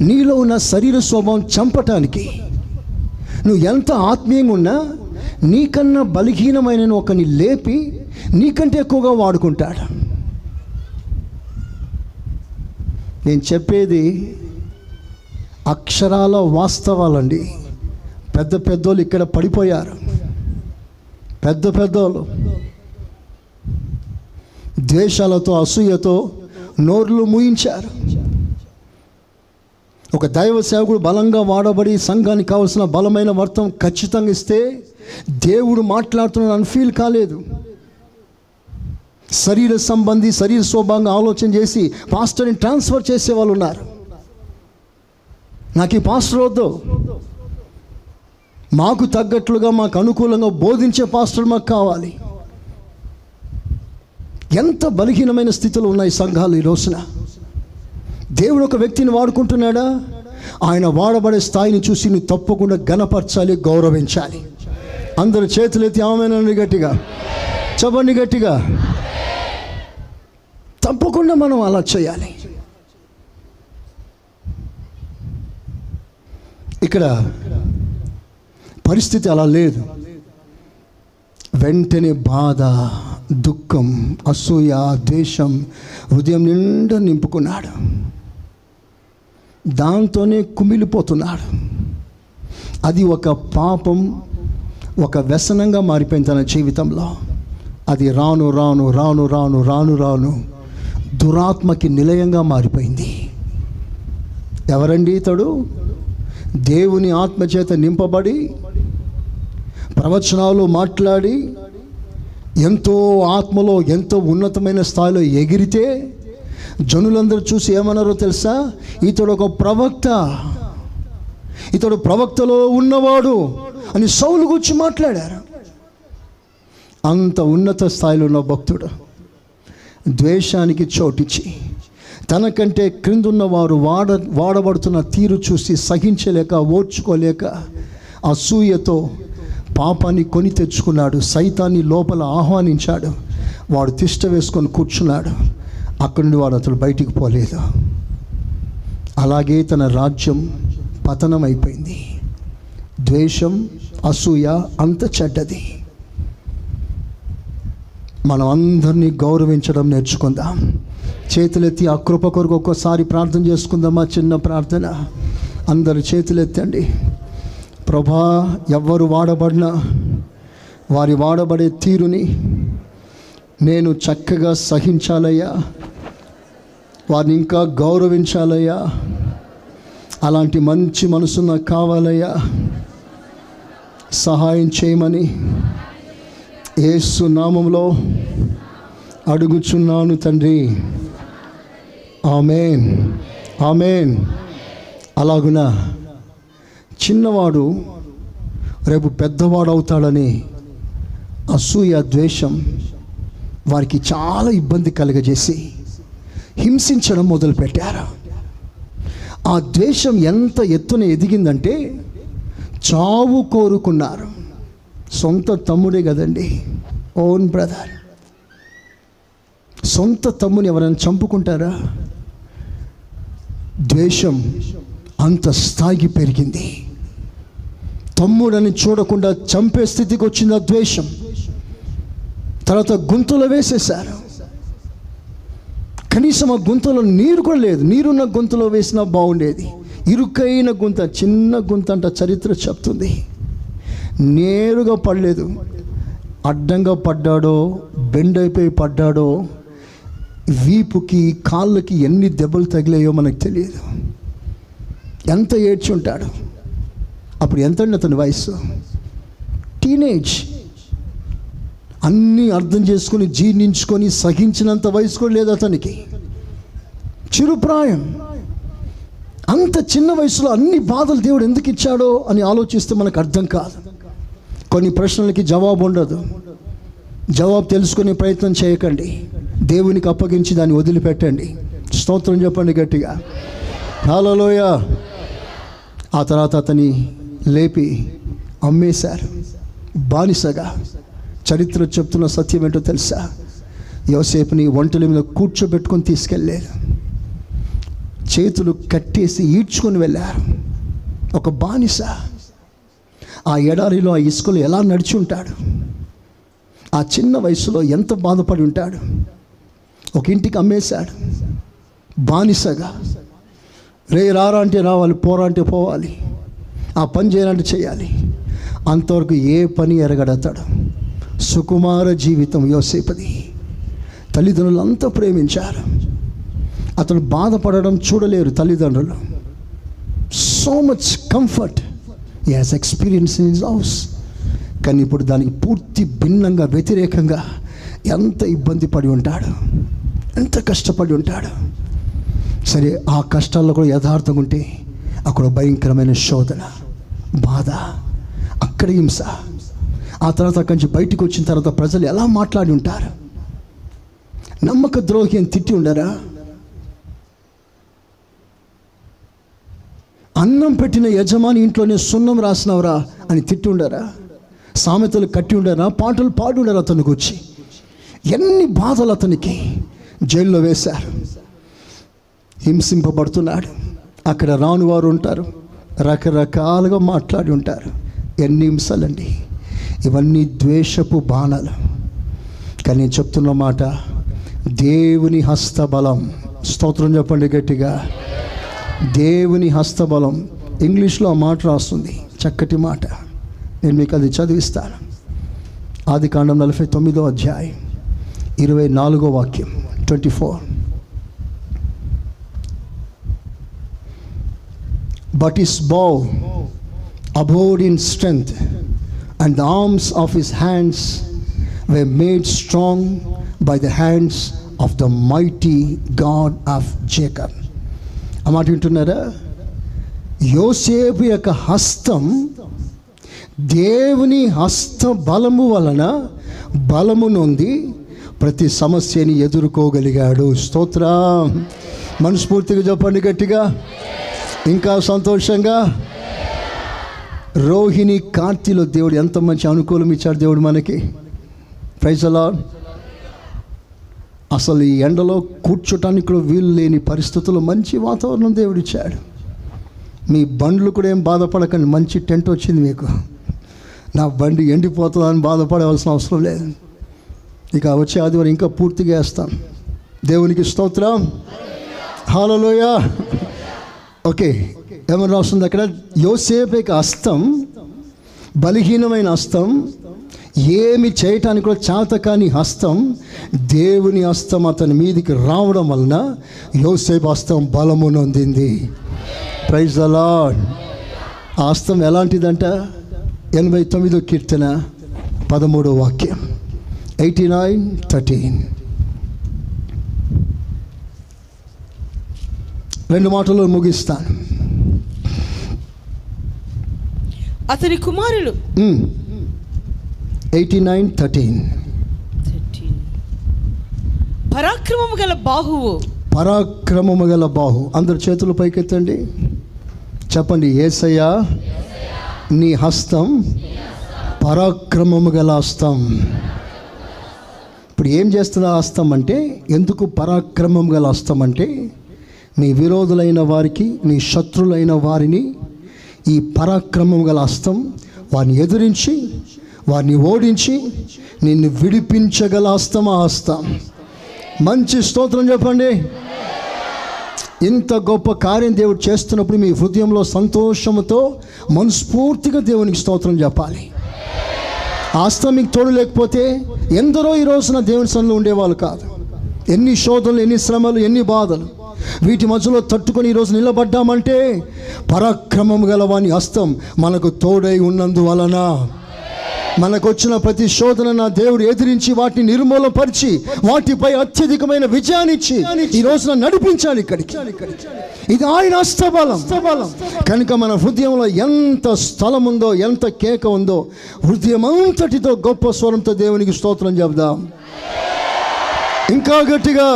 నీలో ఉన్న శరీర స్వభావం చంపటానికి నువ్వు ఎంత ఆత్మీయంగా ఉన్నా నీకన్నా బలహీనమైన ఒకని లేపి నీకంటే ఎక్కువగా వాడుకుంటాడు. నేను చెప్పేది అక్షరాల వాస్తవాలండి. పెద్ద పెద్దోళ్ళు ఇక్కడ పడిపోయారు. పెద్ద పెద్దోళ్ళు. ద్వేషాలతో అసూయతో నోర్లు మూయించారు. ఒక దైవ సేవకుడు బలంగా వాడబడి సంఘానికి కావాల్సిన బలమైన వర్తం ఖచ్చితంగా ఇస్తే దేవుడు మాట్లాడుతున్నాడు ఫీల్ కాలేదు. శరీర సంబంధి శరీర స్వభావంగా ఆలోచన చేసి పాస్టర్ని ట్రాన్స్ఫర్ చేసే వాళ్ళు ఉన్నారు. నాకు ఈ పాస్టర్ వద్దు. మాకు తగ్గట్లుగా మాకు అనుకూలంగా బోధించే పాస్టర్ మాకు కావాలి. ఎంత బలహీనమైన స్థితిలో ఉన్నాయి సంఘాలు ఈ రోజున? దేవుడు ఒక వ్యక్తిని వాడుకుంటున్నాడా? ఆయన వాడబడే స్థాయిని చూసి నువ్వు తప్పకుండా గణపరచాలి గౌరవించాలి. అందరు చేతులెత్తి ఆమెనండి గట్టిగా. చెప్పండి గట్టిగా. తప్పకుండా మనం అలా చేయాలి. ఇక్కడ పరిస్థితి అలా లేదు. వెంటనే బాధ దుఃఖం అసూయ ద్వేషం హృదయం నిండా నింపుకున్నాడు. దాంతోనే కుమిలిపోతున్నాడు. అది ఒక పాపం ఒక వ్యసనంగా మారిపోయింది తన జీవితంలో. అది రాను రాను రాను రాను రాను రాను దురాత్మకి నిలయంగా మారిపోయింది. ఎవరండి ఇతడు? దేవుని ఆత్మచేత నింపబడి ప్రవచనాలు మాట్లాడి ఎంతో ఆత్మలో ఎంతో ఉన్నతమైన స్థాయిలో ఎగిరితే జనులందరూ చూసి ఏమన్నారో తెలుసా? ఇతడు ఒక ప్రవక్త. ఇతడు ప్రవక్తలో ఉన్నవాడు అని సౌలు గురించి మాట్లాడారు. అంత ఉన్నత స్థాయిలో ఉన్న భక్తుడు. ద్వేషానికి చోటిచ్చి తనకంటే క్రిందున్న వారు వాడ వాడబడుతున్న తీరు చూసి సహించలేక ఓర్చుకోలేక అసూయతో పాపాన్ని కొని తెచ్చుకున్నాడు. సైతాన్ని లోపల ఆహ్వానించాడు. వాడు తిష్ట వేసుకొని కూర్చున్నాడు. అక్కడి నుండి వాడు అతడు బయటికి పోలేదు. అలాగే తన రాజ్యం పతనం అయిపోయింది ద్వేషం అసూయ అంత చెడ్డది. మనం అందరినీ గౌరవించడం నేర్చుకుందాం. చేతులెత్తి ఆ కృప కొరకు ఒక్కోసారి ప్రార్థన చేసుకుందామా చిన్న ప్రార్థన. అందరు చేతులెత్తండి. ప్రభా ఎవ్వరు వాడబడినా వారి వాడబడే తీరుని నేను చక్కగా సహించాలయ్యా. వారిని ఇంకా గౌరవించాలయ్యా. అలాంటి మంచి మనసు నాకు కావాలయ్యా. సహాయం చేయమని ఏసు నామంలో అడుగుచున్నాను తండ్రి. ఆమెన్. ఆమెన్. అలాగున చిన్నవాడు రేపు పెద్దవాడు అవుతాడని అసూయ ద్వేషం వారికి చాలా ఇబ్బంది కలుగజేసి హింసించడం మొదలుపెట్టారు. ఆ ద్వేషం ఎంత ఎత్తున ఎదిగిందంటే చావు కోరుకున్నారు. సొంత తమ్ముడే కదండి. Own brother. సొంత తమ్ముని ఎవరైనా చంపుకుంటారా? ద్వేషం అంత స్థాయికి పెరిగింది. తమ్ముడని చూడకుండా చంపే స్థితికి వచ్చింది ఆ ద్వేషం. తర్వాత గుంతలో వేసేశారు. కనీసం ఆ గుంతలో నీరు కూడా లేదు. నీరున్న గుంతలో వేసినా బాగుండేది. ఇరుకైన గుంత చిన్న గుంత అంట చరిత్ర చెప్తుంది. నేరుగా పడలేదు. అడ్డంగా పడ్డాడో బెండ్ అయిపోయి పడ్డాడో వీపుకి కాళ్ళకి ఎన్ని దెబ్బలు తగిలాయో మనకు తెలియదు. ఎంత ఏడ్చుంటాడు అప్పుడు ఎంతండి అతని వయసు టీనేజ్ అన్నీ అర్థం చేసుకొని జీర్ణించుకొని సహించినంత వయసు కూడా లేదు అతనికి. చిరుప్రాయం. అంత చిన్న వయసులో అన్ని బాధలు దేవుడు ఎందుకు ఇచ్చాడో అని ఆలోచిస్తే మనకు అర్థం కాదు. కొన్ని ప్రశ్నలకి జవాబు ఉండదు. జవాబు తెలుసుకునే ప్రయత్నం చేయకండి. దేవునికి అప్పగించి దాన్ని వదిలిపెట్టండి. స్తోత్రం చెప్పండి గట్టిగా. హాలలోయ ఆ తర్వాత అతని లేపి అమ్మేశారు. బానిసగా. చరిత్ర చెప్తున్న సత్యం ఏంటో తెలుసా? యోసేపుని ఒంటల మీద కూర్చోబెట్టుకొని తీసుకెళ్ళారు. చేతులు కట్టేసి ఈడ్చుకొని వెళ్ళారు. ఒక బానిస. ఆ ఎడారిలో ఆ ఇసుకలో ఎలా నడిచి ఉంటాడు? ఆ చిన్న వయసులో ఎంత బాధపడి ఉంటాడు? ఒక ఇంటికి అమ్మేశాడు. బానిసగా. రే రారా అంటే రావాలి పోరా అంటే పోవాలి. ఆ పని చేయాలంటే చేయాలి. అంతవరకు ఏ పని ఎరగడతాడు సుకుమార జీవితం యోసేపది. తల్లిదండ్రులు అంతా ప్రేమించారు. అతను బాధపడడం చూడలేరు తల్లిదండ్రులు. So much comfort he has experience in house కానీ ఇప్పుడు దానికి పూర్తి భిన్నంగా వ్యతిరేకంగా ఎంత ఇబ్బంది పడి ఉంటాడు? ఎంత కష్టపడి ఉంటాడు. సరే ఆ కష్టాల్లో కూడా యథార్థంగా ఉంటే అక్కడ భయంకరమైన శోధన బాధ అక్కడ హింస. ఆ తర్వాత అక్కడి నుంచి బయటకు వచ్చిన తర్వాత ప్రజలు ఎలా మాట్లాడి ఉంటారు? నమ్మక ద్రోహి అని తిట్టి ఉండరా? అన్నం పెట్టిన యజమాని ఇంట్లోనే సున్నం రాసినవరా అని తిట్టి ఉండరా? సామెతలు కట్టి ఉండరా? పాటలు పాడి ఉండరా అతనికి వచ్చి? ఎన్ని బాధలు అతనికి? జైల్లో వేశారు. హింసింపబడుతున్నాడు. అక్కడ రాని వారు ఉంటారు. రకరకాలుగా మాట్లాడి ఉంటారు. ఎన్ని హింసలండి. ఇవన్నీ ద్వేషపు బాణాలు. కానీ నేను చెప్తున్న మాట దేవుని హస్తబలం. స్తోత్రం చెప్పండి గట్టిగా. దేవుని హస్తబలం. ఇంగ్లీష్లో ఆ మాట రాస్తుంది. చక్కటి మాట. నేను మీకు అది చదివిస్తాను. ఆది కాండం నలభై తొమ్మిదో అధ్యాయం. ఇరవై నాలుగో వాక్యం. Twenty four but his bow abode in strength, and the arms of his hands were made strong by the hands of the mighty God of Jacob. ఆ మాట వింటున్నారా యోసేపు యొక్క హస్తం దేవుని హస్త బలము వలన బలము నొంది ప్రతి సమస్యని ఎదుర్కోగలిగాడు. స్తోత్ర. మనస్ఫూర్తిగా చెప్పండి గట్టిగా. ఇంకా సంతోషంగా. రోహిణి కార్తీలో దేవుడు ఎంత మంచి అనుకూలం ఇచ్చాడు దేవుడు మనకి. ప్రైజ్ అసలు ఈ ఎండలో కూర్చోటానికి కూడా వీలు లేని పరిస్థితుల్లో మంచి వాతావరణం దేవుడిచ్చాడు మీ బండ్లు కూడా ఏం బాధపడకండి. మంచి టెంట్ వచ్చింది మీకు. నా బండి ఎండిపోతుందని బాధపడవలసిన అవసరం లేదు. ఇక వచ్చే ఆదివారం ఇంకా పూర్తిగా వేస్తాం. దేవునికి స్తోత్రం. హాలలోయ ఓకే ఏమని రాస్తుంది అక్కడ? యోసేపేక హస్తం బలహీనమైన హస్తం ఏమి చేయటానికి కూడా చేతకాని హస్తం దేవుని హస్తం అతని మీదికి రావడం వలన యోసేపు హస్తం బలము నొందింది. ప్రైజ్ అలా ఆ హస్తం ఎలాంటిదంట? ఎనభై తొమ్మిదో కీర్తన పదమూడో వాక్యం. Eighty nine thirteen. రెండు మాటలు ముగిస్తాను. అతని కుమారులు? Eighty nine thirteen. పరాక్రమము గల బాహువు? పరాక్రమము గల బాహు. అందరు చేతులు పైకెత్తండి. చెప్పండి ఏసయ్యా నీ హస్తం. పరాక్రమము గల హస్తం. ఇప్పుడు ఏం చేస్తుంది ఆ హస్తం అంటే ఎందుకు పరాక్రమం గల హస్తం అంటే నీ విరోధులైన వారికి నీ శత్రులైన వారిని ఈ పరాక్రమం గల హస్తం వారిని ఎదిరించి వారిని ఓడించి నిన్ను విడిపించగల హస్తం ఆ హస్తం. మంచి స్తోత్రం చెప్పండి. ఇంత గొప్ప కార్యం దేవుడు చేస్తున్నప్పుడు మీ హృదయంలో సంతోషముతో మనస్ఫూర్తిగా దేవునికి స్తోత్రం చెప్పాలి. ఆస్త మీకు తోడు లేకపోతే ఎందరో ఈ రోజున దేవుని సన్నిలో ఉండేవాళ్ళు కాదు. ఎన్ని శోధనలు ఎన్ని శ్రమలు ఎన్ని బాధలు. వీటి మధ్యలో తట్టుకొని ఈరోజు నిలబడ్డామంటే పరాక్రమం గలవాని హస్తం మనకు తోడై ఉన్నందువలన మనకు వచ్చిన ప్రతి శోధన నా దేవుడు ఎదిరించి వాటిని నిర్మూలపరిచి వాటిపై అత్యధికమైన విజయాన్ని ఇచ్చి ఈ రోజున నడిపించాలి ఇక్కడికి. ఇది ఆయన హస్తబలం కనుక మన హృదయంలో ఎంత స్థలం ఉందో ఎంత కేక ఉందో హృదయం అంతటితో గొప్ప స్వరంతో దేవునికి స్తోత్రం చెబుదాం. ఇంకా గట్టిగా.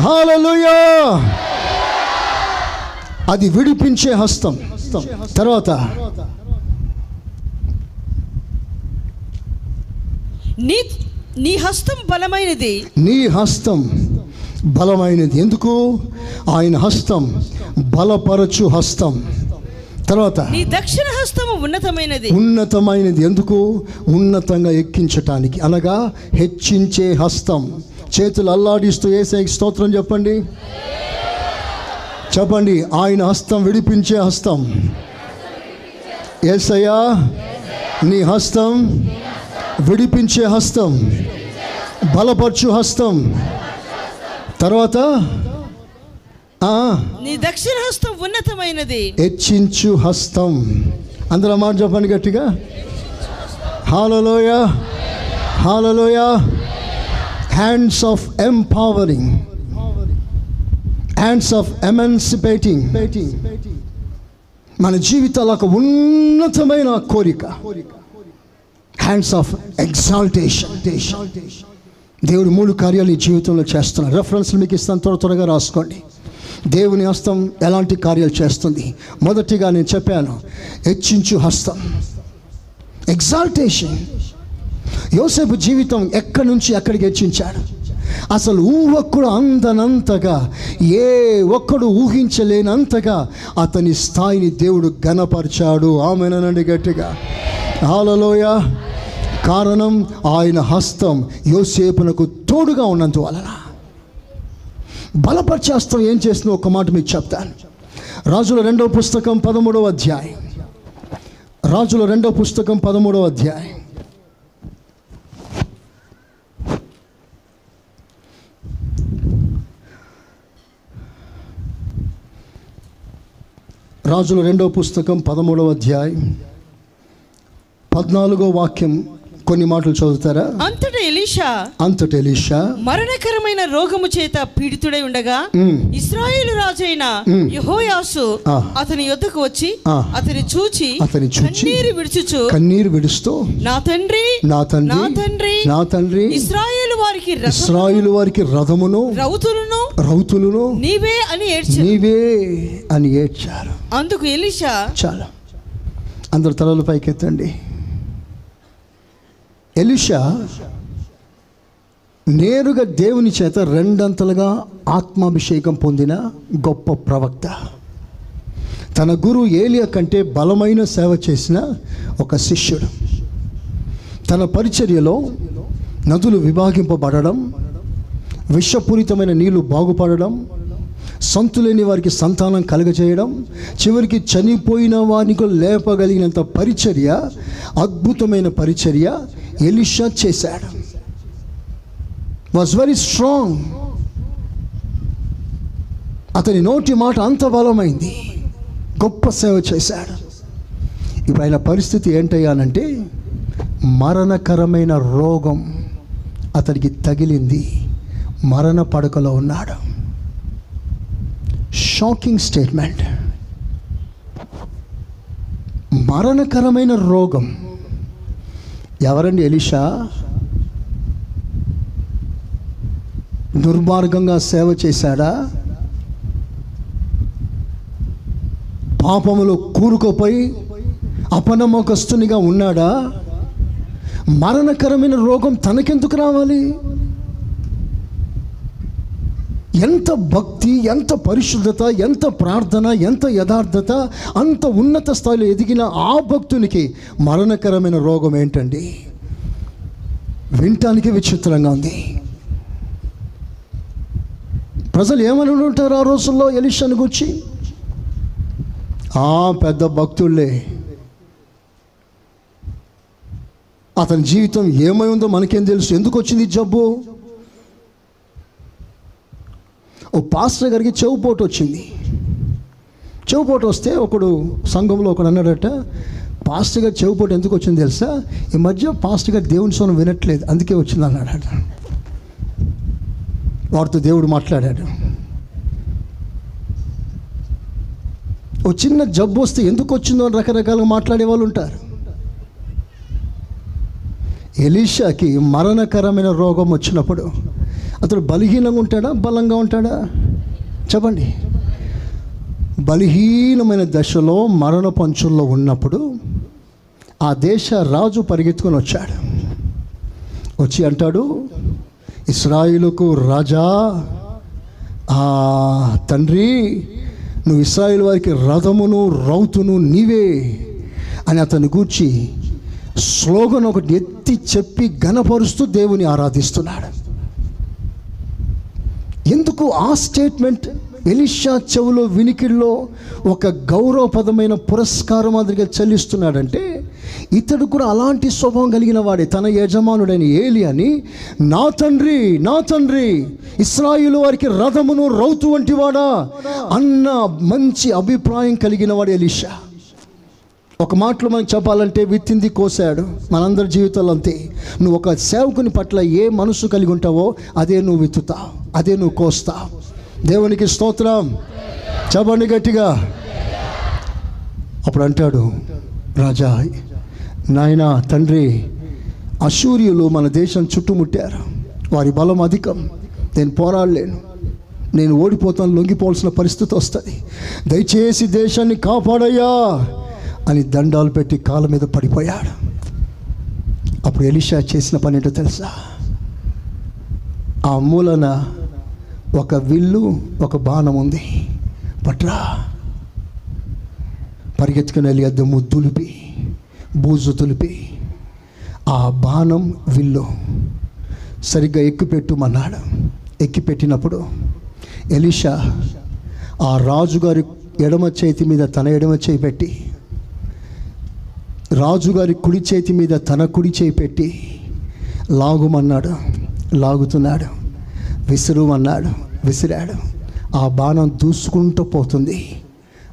హాలలుయా అది విడిపించే హస్తం. తర్వాత. నీ నీ హస్తం బలమైనది. నీ హస్తం బలమైనది. ఎందుకు? ఆయన హస్తం బలపరచు హస్తం. తర్వాత నీ దక్షిణ హస్తము ఉన్నతమైనది. ఉన్నతమైనది. ఎందుకు? ఉన్నతంగా ఎక్కించటానికి. అనగా హెచ్చించే హస్తం. చేతులు అల్లాడిస్తూ ఏసై స్తోత్రం చెప్పండి. చెప్పండి. ఆయన హస్తం విడిపించే హస్తం. ఏసయ్యా నీ హస్తం విడిపించే హస్తం బలపరచు హస్తం. తర్వాత ఆ, నీ దక్షిణ హస్తం ఉన్నతమైనది. హెచ్చించు హస్తం. అందరూ మాట చెప్పండి గట్టిగా. Hallelujah hallelujah. Hands of empowering hands of emancipating మన జీవితాల ఒక ఉన్నతమైన కోరిక. హ్యాండ్స్ ఆఫ్ ఎగ్జాల్టేషన్ దేవుడు మూడు కార్యాలు ఈ జీవితంలో చేస్తున్నాడు. రెఫరెన్స్లు మీకు ఇస్తాను. త్వర త్వరగా రాసుకోండి. దేవుని హస్తం ఎలాంటి కార్యాలు చేస్తుంది? మొదటిగా నేను చెప్పాను హెచ్చించు హస్తం. ఎగ్జాల్టేషన్ యోసేపు జీవితం ఎక్కడి నుంచి ఎక్కడికి హెచ్చించాడు? అసలు ఊహక్కుడు అందనంతగా ఏ ఒక్కడు ఊహించలేనంతగా అతని స్థాయిని దేవుడు ఘనపరిచాడు. ఆమెనండి గట్టిగా. హాలలోయ కారణం ఆయన హస్తం యోసేపునకు తోడుగా ఉన్నందువలన. బలపరిచే హస్తం ఏం చేస్తుందో ఒక మాట మీకు చెప్తాను. రాజుల రెండవ పుస్తకం పదమూడవ అధ్యాయం. రాజుల రెండవ పుస్తకం పదమూడవ అధ్యాయం. రాజుల రెండవ పుస్తకం పదమూడవ అధ్యాయం పద్నాలుగో వాక్యం కొన్ని మాటలు చదువుతారా అంతటా ఎలీషా అంతటి ఎలీషా మరణకరమైన రోగము చేత పీడితుడై ఉండగా. ఇస్రాయేలు రాజైన. యెహోయాసు. అతని యొద్దకు వచ్చి. అతని చూచి అతని చూచి కన్నీరు విడుచుచు కన్నీరు విడుస్తూ నా తండ్రి నా తండ్రి నా తండ్రి నా తండ్రి ఇస్రాయేలు వారికి ఇస్రాయిలు వారికి రథమును రౌతులను రౌతులను నీవే అని ఏడ్చి. నీవే అని ఏడ్చారు. అందుకు ఎలీషా చాలా. అందరు తలలు పైకెత్తండి. ఎలిషా నేరుగా దేవుని చేత రెండంతలుగా ఆత్మాభిషేకం పొందిన గొప్ప ప్రవక్త. తన గురువు ఏలియా కంటే బలమైన సేవ చేసిన ఒక శిష్యుడు. తన పరిచర్యలో నదులు విభాగింపబడడం విషపూరితమైన నీళ్ళు బాగుపడడం సంతులేని వారికి సంతానం కలుగజేయడం చివరికి చనిపోయిన వారికి లేపగలిగినంత పరిచర్య అద్భుతమైన పరిచర్య ఎలిషా చేశాడు. వాజ్ వెరీ స్ట్రాంగ్ అతని నోటి మాట అంత బలమైంది. గొప్ప సేవ చేశాడు. ఇప్పుడు ఆయన పరిస్థితి ఏంటయ్యానంటే మరణకరమైన రోగం అతనికి తగిలింది. మరణ పడకలో ఉన్నాడు. షాకింగ్ స్టేట్మెంట్ మరణకరమైన రోగం. ఎవరండి ఎలిషా? దుర్మార్గంగా సేవ చేశాడా? పాపములో కూరుకుపోయి అపనమ్మకస్తునిగా ఉన్నాడా? మరణకరమైన రోగం తనకెందుకు రావాలి? ఎంత భక్తి ఎంత పరిశుద్ధత ఎంత ప్రార్థన ఎంత యథార్థత అంత ఉన్నత స్థాయిలో ఎదిగిన ఆ భక్తునికి మరణకరమైన రోగం ఏంటండి? వినటానికి విచిత్రంగా ఉంది. ప్రజలు ఏమని ఉంటారు ఆ రోజుల్లో ఎలిషాను గురించి? ఆ పెద్ద భక్తుళ్ళే. అతని జీవితం ఏమై ఉందో మనకేం తెలుసు? ఎందుకు వచ్చింది జబ్బు? ఓ పాస్టర్ గారికి చెవుపోటు వచ్చింది. చెవుపోటు వస్తే ఒకడు సంఘంలో ఒకడు అన్నాడట పాస్టర్ గారు చెవుపోటు ఎందుకు వచ్చింది తెలుసా? ఈ మధ్య పాస్టర్ గారు దేవుని సోనం వినట్లేదు అందుకే వచ్చింది అన్నాడట. వారితో దేవుడు మాట్లాడాడు. ఓ చిన్న జబ్బు వస్తే ఎందుకు వచ్చిందో అని రకరకాలుగా మాట్లాడే వాళ్ళు ఉంటారు. ఎలీషాకి మరణకరమైన రోగం వచ్చినప్పుడు అతడు బలహీనంగా ఉంటాడా? బలంగా ఉంటాడా? చెప్పండి. బలహీనమైన దశలో మరణ పంచుల్లో ఉన్నప్పుడు ఆ దేశ రాజు పరిగెత్తుకొని వచ్చాడు. వచ్చి అంటాడు ఇస్రాయిలుకు రాజా ఆ తండ్రి నువ్వు ఇస్రాయిల్ వారికి రథమును రౌతును నీవే అని అతని గూర్చి స్లోగన్ ఒకటి ఎత్తి చెప్పి ఘనపరుస్తూ దేవుని ఆరాధిస్తున్నాడు. ఎందుకు ఆ స్టేట్మెంట్ ఎలిషా చెవులో వినికిడిలో ఒక గౌరవపదమైన పురస్కారం మాదిరిగా చెల్లిస్తున్నాడంటే ఇతడు కూడా అలాంటి స్వభావం కలిగిన వాడే తన యజమానుడైన ఏలి అని నా తండ్రి నా తండ్రి ఇస్రాయిల్ వారికి రథమును రౌతు వంటి వాడా అన్న మంచి అభిప్రాయం కలిగిన వాడు ఎలిషా. ఒక మాటలో మనకు చెప్పాలంటే విత్తింది కోసాడు మనందరి జీవితాల్లో అంతే. నువ్వు ఒక సేవకుని పట్ల ఏ మనసు కలిగి ఉంటావో అదే నువ్వు విత్తుతావు అదే నువ్వు కోస్తావు దేవునికి స్తోత్రం. చెప్పండి గట్టిగా. అప్పుడు అంటాడు రాజా నాయన తండ్రి అసూర్యులు మన దేశం చుట్టుముట్టారు. వారి బలం అధికం. నేను పోరాడలేను. నేను ఓడిపోతాను లొంగిపోవాల్సిన పరిస్థితి వస్తుంది. దయచేసి దేశాన్ని కాపాడయ్యా. అని దండాలు పెట్టి కాళ్ళ మీద పడిపోయాడు. అప్పుడు ఎలిషా చేసిన పని ఏంటో తెలుసా? ఆ మూలన ఒక విల్లు ఒక బాణం ఉంది. పట్రా. పరిగెత్తుకుని వెళ్ళి అద్దము తులిపి బూజు తులిపి ఆ బాణం విల్లు సరిగ్గా ఎక్కిపెట్టుమన్నాడు. ఎక్కిపెట్టినప్పుడు ఎలిషా ఆ రాజుగారి ఎడమ చేతి మీద తన ఎడమ చేయి పెట్టి రాజుగారి కుడి చేతి మీద తన కుడి చేయి పెట్టి లాగుమన్నాడు లాగుతున్నాడు విసురుమన్నాడు విసిరాడు. ఆ బాణం దూసుకుంటూ పోతుంది.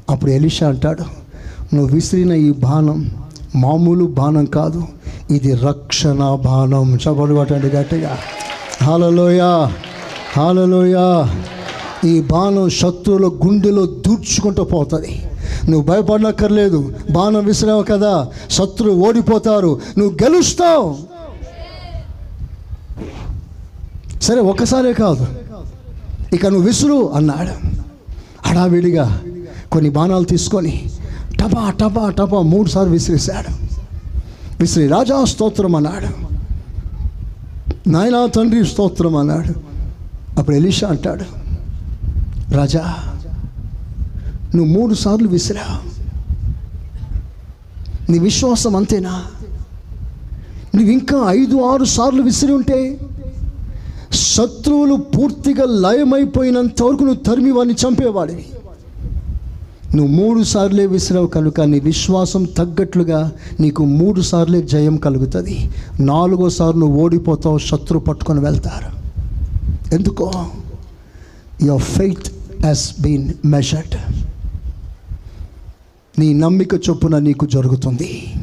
అప్పుడు ఎలిషా అంటాడు నువ్వు విసిరిన ఈ బాణం మామూలు బాణం కాదు ఇది రక్షణ బాణం. చపడు గట్టిగా. హాలలోయ హాలలోయ. ఈ బాణం శత్రువుల గుండెలో దూర్చుకుంటూ పోతుంది. నువ్వు భయపడనక్కర్లేదు. బాణం విసిరావు కదా. శత్రువు ఓడిపోతారు. నువ్వు గెలుస్తావు. సరే ఒక్కసారే కాదు. ఇక నువ్వు విసురు అన్నాడు. హడావిడిగా కొన్ని బాణాలు తీసుకొని టపా టపా టపా మూడు సార్లు విసిరేశాడు. విసిరి రాజా స్తోత్రం అన్నాడు. నాయనా తండ్రి స్తోత్రం అన్నాడు. అప్పుడు ఎలీషా అంటాడు రాజా నువ్వు మూడు సార్లు విసిరా. నీ విశ్వాసం అంతేనా? నువ్వు ఇంకా ఐదు ఆరు సార్లు విసిరి ఉంటే శత్రువులు పూర్తిగా లయమైపోయినంత వరకు నువ్వు తరిమి వాడిని చంపేవాడివి. నువ్వు మూడు సార్లే విసిరావు కనుక నీ విశ్వాసం తగ్గట్లుగా నీకు మూడు సార్లే జయం కలుగుతుంది. నాలుగోసారి నువ్వు ఓడిపోతావు శత్రు పట్టుకొని వెళ్తారు. ఎందుకో? Your faith has been measured నీ నమ్మిక చొప్పున నీకు జరుగుతుంది.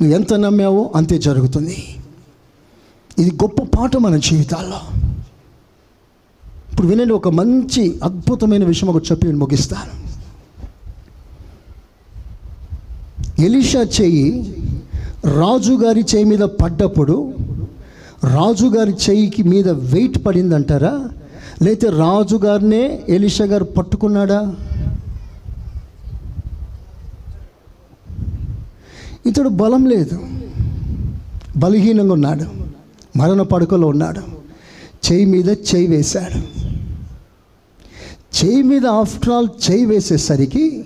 నువ్వు ఎంత నమ్మావో అంతే జరుగుతుంది. ఇది గొప్ప పాట మన జీవితాల్లో. ఇప్పుడు వినండి ఒక మంచి అద్భుతమైన విషయం ఒక చెప్పి నేను ముగిస్తాను. ఎలీషా చెయ్యి రాజుగారి చేయి మీద పడ్డప్పుడు రాజుగారి చెయ్యికి మీద వెయిట్ పడిందంటారా? లేకపోతే రాజుగారినే ఎలీషా గారు పట్టుకున్నాడా? ఇతడు బలం లేదు. బలహీనంగా ఉన్నాడు. మరణ పడుకలో ఉన్నాడు. చేయి మీద చేయి వేశాడు. చేయి మీద ఆఫ్టర్ ఆల్ చేయి వేసేసరికి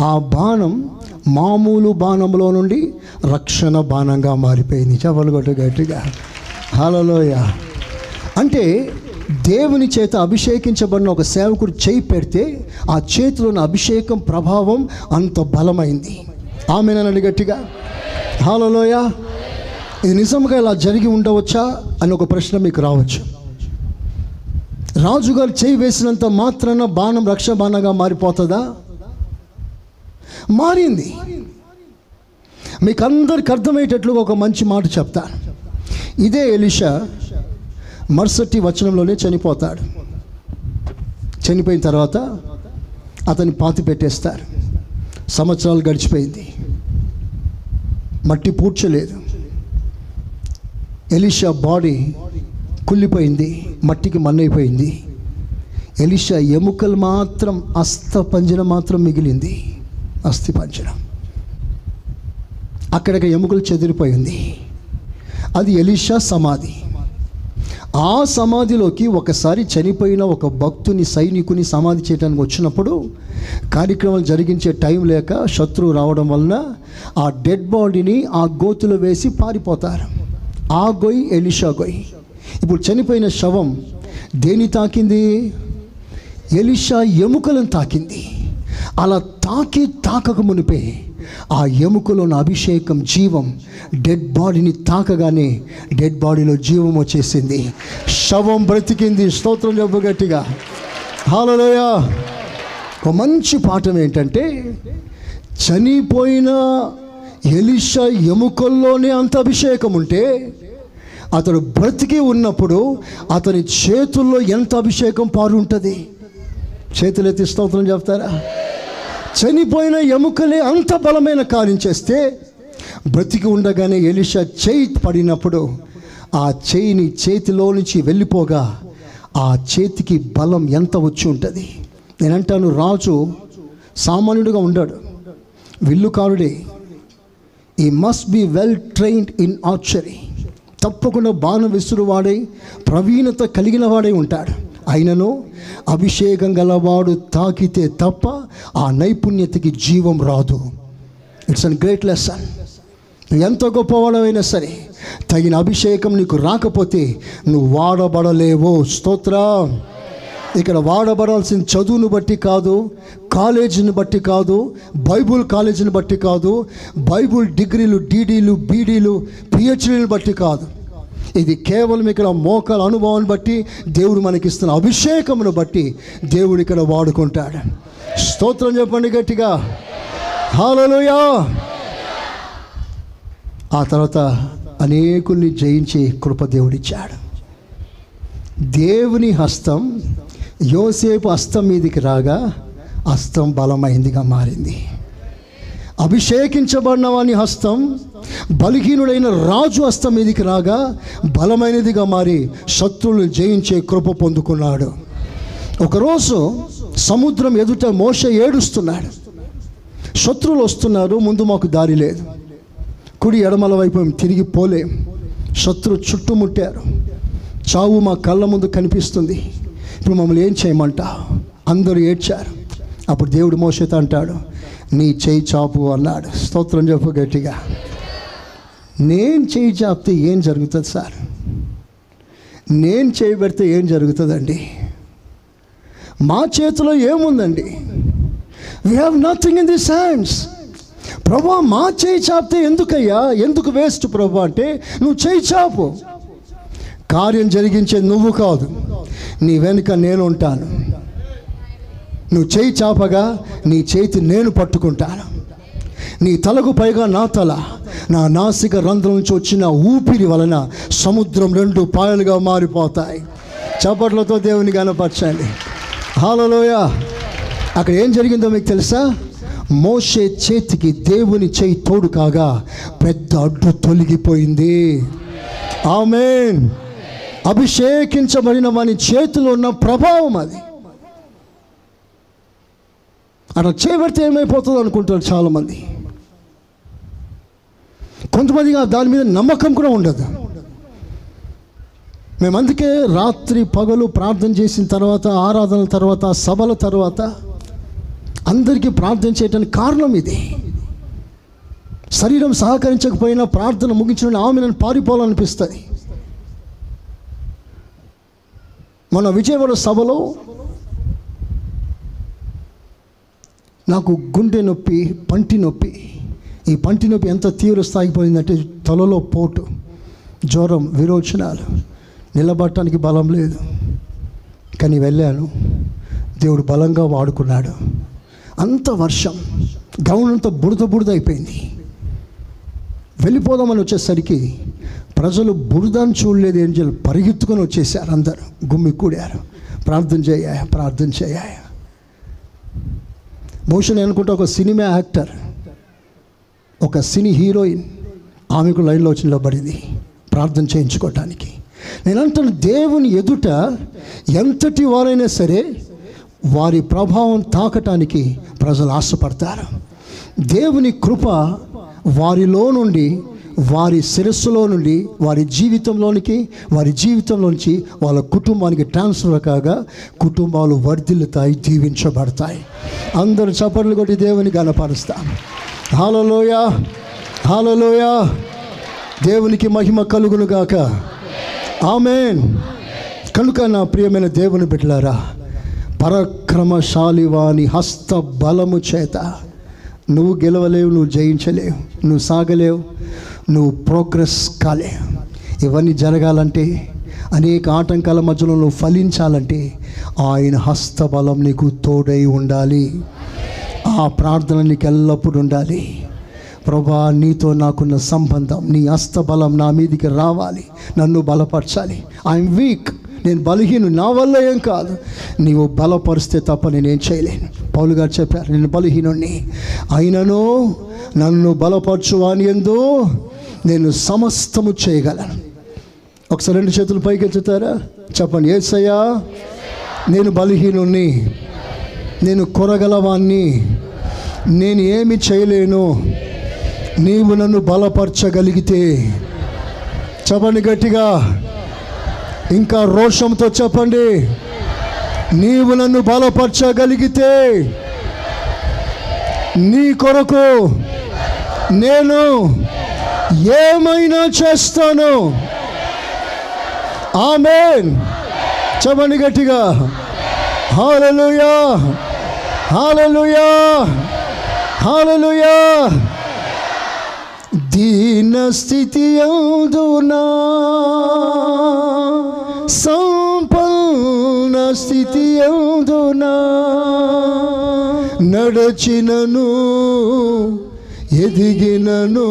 ఆ బాణం మామూలు బాణంలో నుండి రక్షణ బాణంగా మారిపోయింది. చెప్పలగొట్టు గట్టిగా. హలోయ అంటే దేవుని చేత అభిషేకించబడిన ఒక సేవకుడు చేయి పెడితే ఆ చేతిలోని అభిషేకం ప్రభావం అంత బలమైంది. ఆమెనండి గట్టిగా. హాలలోయ ఇది నిజంగా ఇలా జరిగి ఉండవచ్చా అని ఒక ప్రశ్న మీకు రావచ్చు. రాజుగారు చేయి వేసినంత మాత్రాన బాణం రక్ష బాణంగా మారిపోతుందా? మారింది. మీకు అందరికి అర్థమయ్యేటట్లుగా ఒక మంచి మాట చెప్తాను ఇదే ఎలిషా మరుసటి వచనంలోనే చనిపోతాడు. చనిపోయిన తర్వాత అతన్ని పాతి పెట్టేస్తారు సంవత్సరాలు గడిచిపోయింది. మట్టి పూడ్చలేదు. ఎలిషా బాడీ కుళ్ళిపోయింది మట్టికి మన్నైపోయింది. ఎలిషా ఎముకలు మాత్రం అస్త పంజరం మాత్రం మిగిలింది. అస్థి పంజరం అక్కడికి ఎముకలు చెదిరిపోయింది. అది ఎలిషా సమాధి. ఆ సమాధిలోకి ఒకసారి చనిపోయిన ఒక భక్తుని సైనికుని సమాధి చేయడానికి వచ్చినప్పుడు కార్యక్రమాలు జరిగించే టైం లేక శత్రువు రావడం వలన ఆ డెడ్ బాడీని ఆ గోతులో వేసి పారిపోతారు. ఆ గొయ్యి ఎలిషా గొయ్యి. ఇప్పుడు చనిపోయిన శవం దేని తాకింది? ఎలిషా ఎముకలను తాకింది. అలా తాకి తాకక మునిపే ఆ ఎముకలోని అభిషేకం జీవం డెడ్ బాడీని తాకగానే డెడ్ బాడీలో జీవం వచ్చేసింది. శవం బ్రతికింది. స్తోత్రం చెప్పు గట్టిగా. ఒక మంచి పాఠం ఏంటంటే చనిపోయిన ఎలిషా ఎముకల్లోనే అంత అభిషేకం ఉంటే అతడు బ్రతికి ఉన్నప్పుడు అతని చేతుల్లో ఎంత అభిషేకం పారు ఉంటుంది చేతులెత్తి స్తోత్రం చెప్తారా? చనిపోయిన ఎముకలే అంత బలమైన కార్యం చేస్తే బ్రతికి ఉండగానే ఎలిషా చేయి పడినప్పుడు ఆ చేయిని చేతిలో నుంచి వెళ్ళిపోగా ఆ చేతికి బలం ఎంత వచ్చి ఉంటుంది? నేనంటాను రాజు సామాన్యుడిగా ఉండాడు. విల్లుకారుడే he must be well trained in archery తప్పకుండా బాణ విసురువాడై ప్రవీణత కలిగిన వాడై ఉంటాడు. అయినను అభిషేకం గలవాడు తాకితే తప్ప ఆ నైపుణ్యతకి జీవం రాదు. ఇట్స్ అన్ గ్రేట్ లెసన్ ఎంత గొప్పవాడమైనా సరే తగిన అభిషేకం నీకు రాకపోతే నువ్వు వాడబడలేవు. స్తోత్ర. ఇక్కడ వాడబడాల్సిన చదువును బట్టి కాదు కాలేజీని బట్టి కాదు బైబుల్ కాలేజీని బట్టి కాదు బైబుల్ డిగ్రీలు డీడీలు బీడీలు పిహెచ్డీని బట్టి కాదు. ఇది కేవలం ఇక్కడ మోకాల అనుభవాన్ని బట్టి దేవుడు మనకిస్తున్న అభిషేకమును బట్టి దేవుడు ఇక్కడ వాడుకుంటాడు. స్తోత్రం చెప్పండి గట్టిగా. హాలలుయా ఆ తర్వాత అనేకుల్ని జయించి కృప దేవుడిచ్చాడు. దేవుని హస్తం యోసేపు హస్తం మీదికి రాగా హస్తం బలమైందిగా మారింది. అభిషేకించబడిన వాని హస్తం బలహీనుడైన రాజు హస్తం మీదికి రాగా బలమైనదిగా మారి శత్రువులు జయించే కృప పొందుకున్నాడు. ఒకరోజు సముద్రం ఎదుట మోస ఏడుస్తున్నాడు. శత్రువులు వస్తున్నారు ముందు మాకు దారి లేదు. కుడి ఎడమల వైపు మేము తిరిగి పోలేం. శత్రు చుట్టుముట్టారు. చావు మా కళ్ళ ముందు కనిపిస్తుంది. ఇప్పుడు మమ్మల్ని ఏం చేయమంట అందరూ ఏడ్చారు. అప్పుడు దేవుడు మోసత అంటాడు నీ చేయి చాపు అన్నాడు. స్తోత్రం చెప్పు గట్టిగా. నేను చేయి చాపితే ఏం జరుగుతుంది సార్? నేను చేయబెడితే ఏం జరుగుతుందండి? మా చేతిలో ఏముందండి? We have nothing in this hands ప్రభా మా చేయి చాపితే ఎందుకయ్యా? ఎందుకు వేస్ట్ ప్రభా అంటే నువ్వు చేయి చాపు. కార్యం జరిగించేది నువ్వు కాదు. నీ వెనుక నేను ఉంటాను. నువ్వు చేయి చాపగా నీ చేతి నేను పట్టుకుంటాను. నీ తలకు పైగా నా తల నా నాసిక రంధ్రం నుంచి వచ్చిన ఊపిరి వలన సముద్రం రెండు పాయలుగా మారిపోతాయి. చప్పట్లతో దేవుని కనపరచండి హాలలోయ అక్కడ ఏం జరిగిందో మీకు తెలుసా? మోసే చేతికి దేవుని చేయి తోడు కాగా పెద్ద అడ్డు తొలగిపోయింది. ఆమెన్ అభిషేకించబడిన వాని చేతిలో ఉన్న ప్రభావం అది. అట్లా చేయబడితే ఏమైపోతుంది అనుకుంటారు చాలామంది. కొంతమంది దాని మీద నమ్మకం కూడా ఉండదు. మేము అందుకే రాత్రి పగలు ప్రార్థన చేసిన తర్వాత ఆరాధన తర్వాత సభల తర్వాత అందరికీ ప్రార్థన చేయడానికి కారణం ఇది. శరీరం సహకరించకపోయినా ప్రార్థన ముగించిన ఆమె నన్ను పారిపోవాలనిపిస్తుంది. మన విజయవాడ సభలో నాకు గుండె నొప్పి పంటి నొప్పి. ఈ పంటి నొప్పి ఎంత తీవ్ర స్థాయికి పోయిందంటే తలలో పోటు జ్వరం విరోచనాలు. నిలబడటానికి బలం లేదు. కానీ వెళ్ళాను. దేవుడు బలంగా వాడుకున్నాడు. అంత వర్షం గౌన్ బుడద బురద బురద అయిపోయింది. వెళ్ళిపోదామని వచ్చేసరికి ప్రజలు బురదను చూడలేదు ఏం చేయాలి పరిగెత్తుకొని వచ్చేసారు అందరు. గుమ్మి కూడారు. ప్రార్థన చేయ ప్రార్థన చేయ బహుశా నేను ఒక సినిమా యాక్టర్ ఒక సినీ హీరోయిన్ ఆమెకు లైన్లో వచ్చి నిలబడింది ప్రార్థన చేయించుకోవటానికి. నేను అంటాను దేవుని ఎదుట ఎంతటి వారైనా సరే వారి ప్రభావం తాకటానికి ప్రజలు ఆశపడతారు. దేవుని కృప వారిలో నుండి వారి శిరస్సులో నుండి వారి జీవితంలోనికి వారి జీవితంలోంచి వాళ్ళ కుటుంబానికి ట్రాన్స్ఫర్ కాగా కుటుంబాలు వర్ధిల్లుతాయి దీవించబడతాయి. అందరూ చప్పట్లు కొట్టి దేవుని గనపరుస్తాం హాలలోయ హాలలోయ దేవునికి మహిమ కలుగును గాక. ఆమెన్ కనుక నా ప్రియమైన దేవుని బిడ్డలారా పరక్రమశాలి వాని హస్త బలము చేత నువ్వు గెలవలేవు నువ్వు జయించలేవు నువ్వు సాగలేవు. నువ్వు ప్రోగ్రెస్ కాలే. ఇవన్నీ జరగాలంటే అనేక ఆటంకాల మధ్యలో నువ్వు ఫలించాలంటే ఆయన హస్తబలం నీకు తోడై ఉండాలి. ఆ ప్రార్థన నీకు ఎల్లప్పుడూ ఉండాలి. ప్రభా నీతో నాకున్న సంబంధం నీ హస్తబలం నా మీదికి రావాలి. నన్ను బలపరచాలి. ఐఎమ్ వీక్ నేను బలహీను నా వల్ల ఏం కాదు. నీవు బలపరిస్తే తప్ప నేనేం చేయలేను. పౌలు గారు చెప్పారు నేను బలహీనుణ్ణి. అయినను నన్ను బలపరచు అని ఎందు నేను సమస్తము చేయగలను. ఒకసారి రెండు చేతులు పైకి ఎత్తుతారా? చెప్పండి ఏసయ్యా నేను బలహీనుణ్ణి. నేను కొరగలవాణ్ణి. నేను ఏమి చేయలేను. నీవు నన్ను బలపరచగలిగితే. చెప్పండి గట్టిగా. ఇంకా రోషంతో చెప్పండి. నీవు నన్ను బలపరచగలిగితే. నీ కొరకు నేను ఏమైనా చేస్తాను. ఆమెన్. చెప్పండి గట్టిగా. హాలలుయా. హాలలుయా. హాలలుయా. దీన స్థితి అవుదునా సంపన్న స్థితి అవుదునా నడచినను ఎదిగినను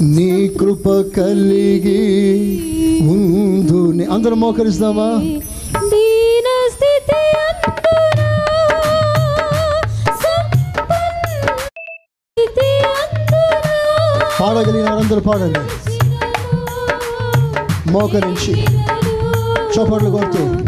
నీ కృప కలిగి ఉందు అందరం మోకరిస్తామా? దీన స్థితి అందునా? సంపన్న స్థితి అందునా? పాడగలిగిన అందరూ పాడండి. మోకరించి చప్పట్లు కొడుతూ.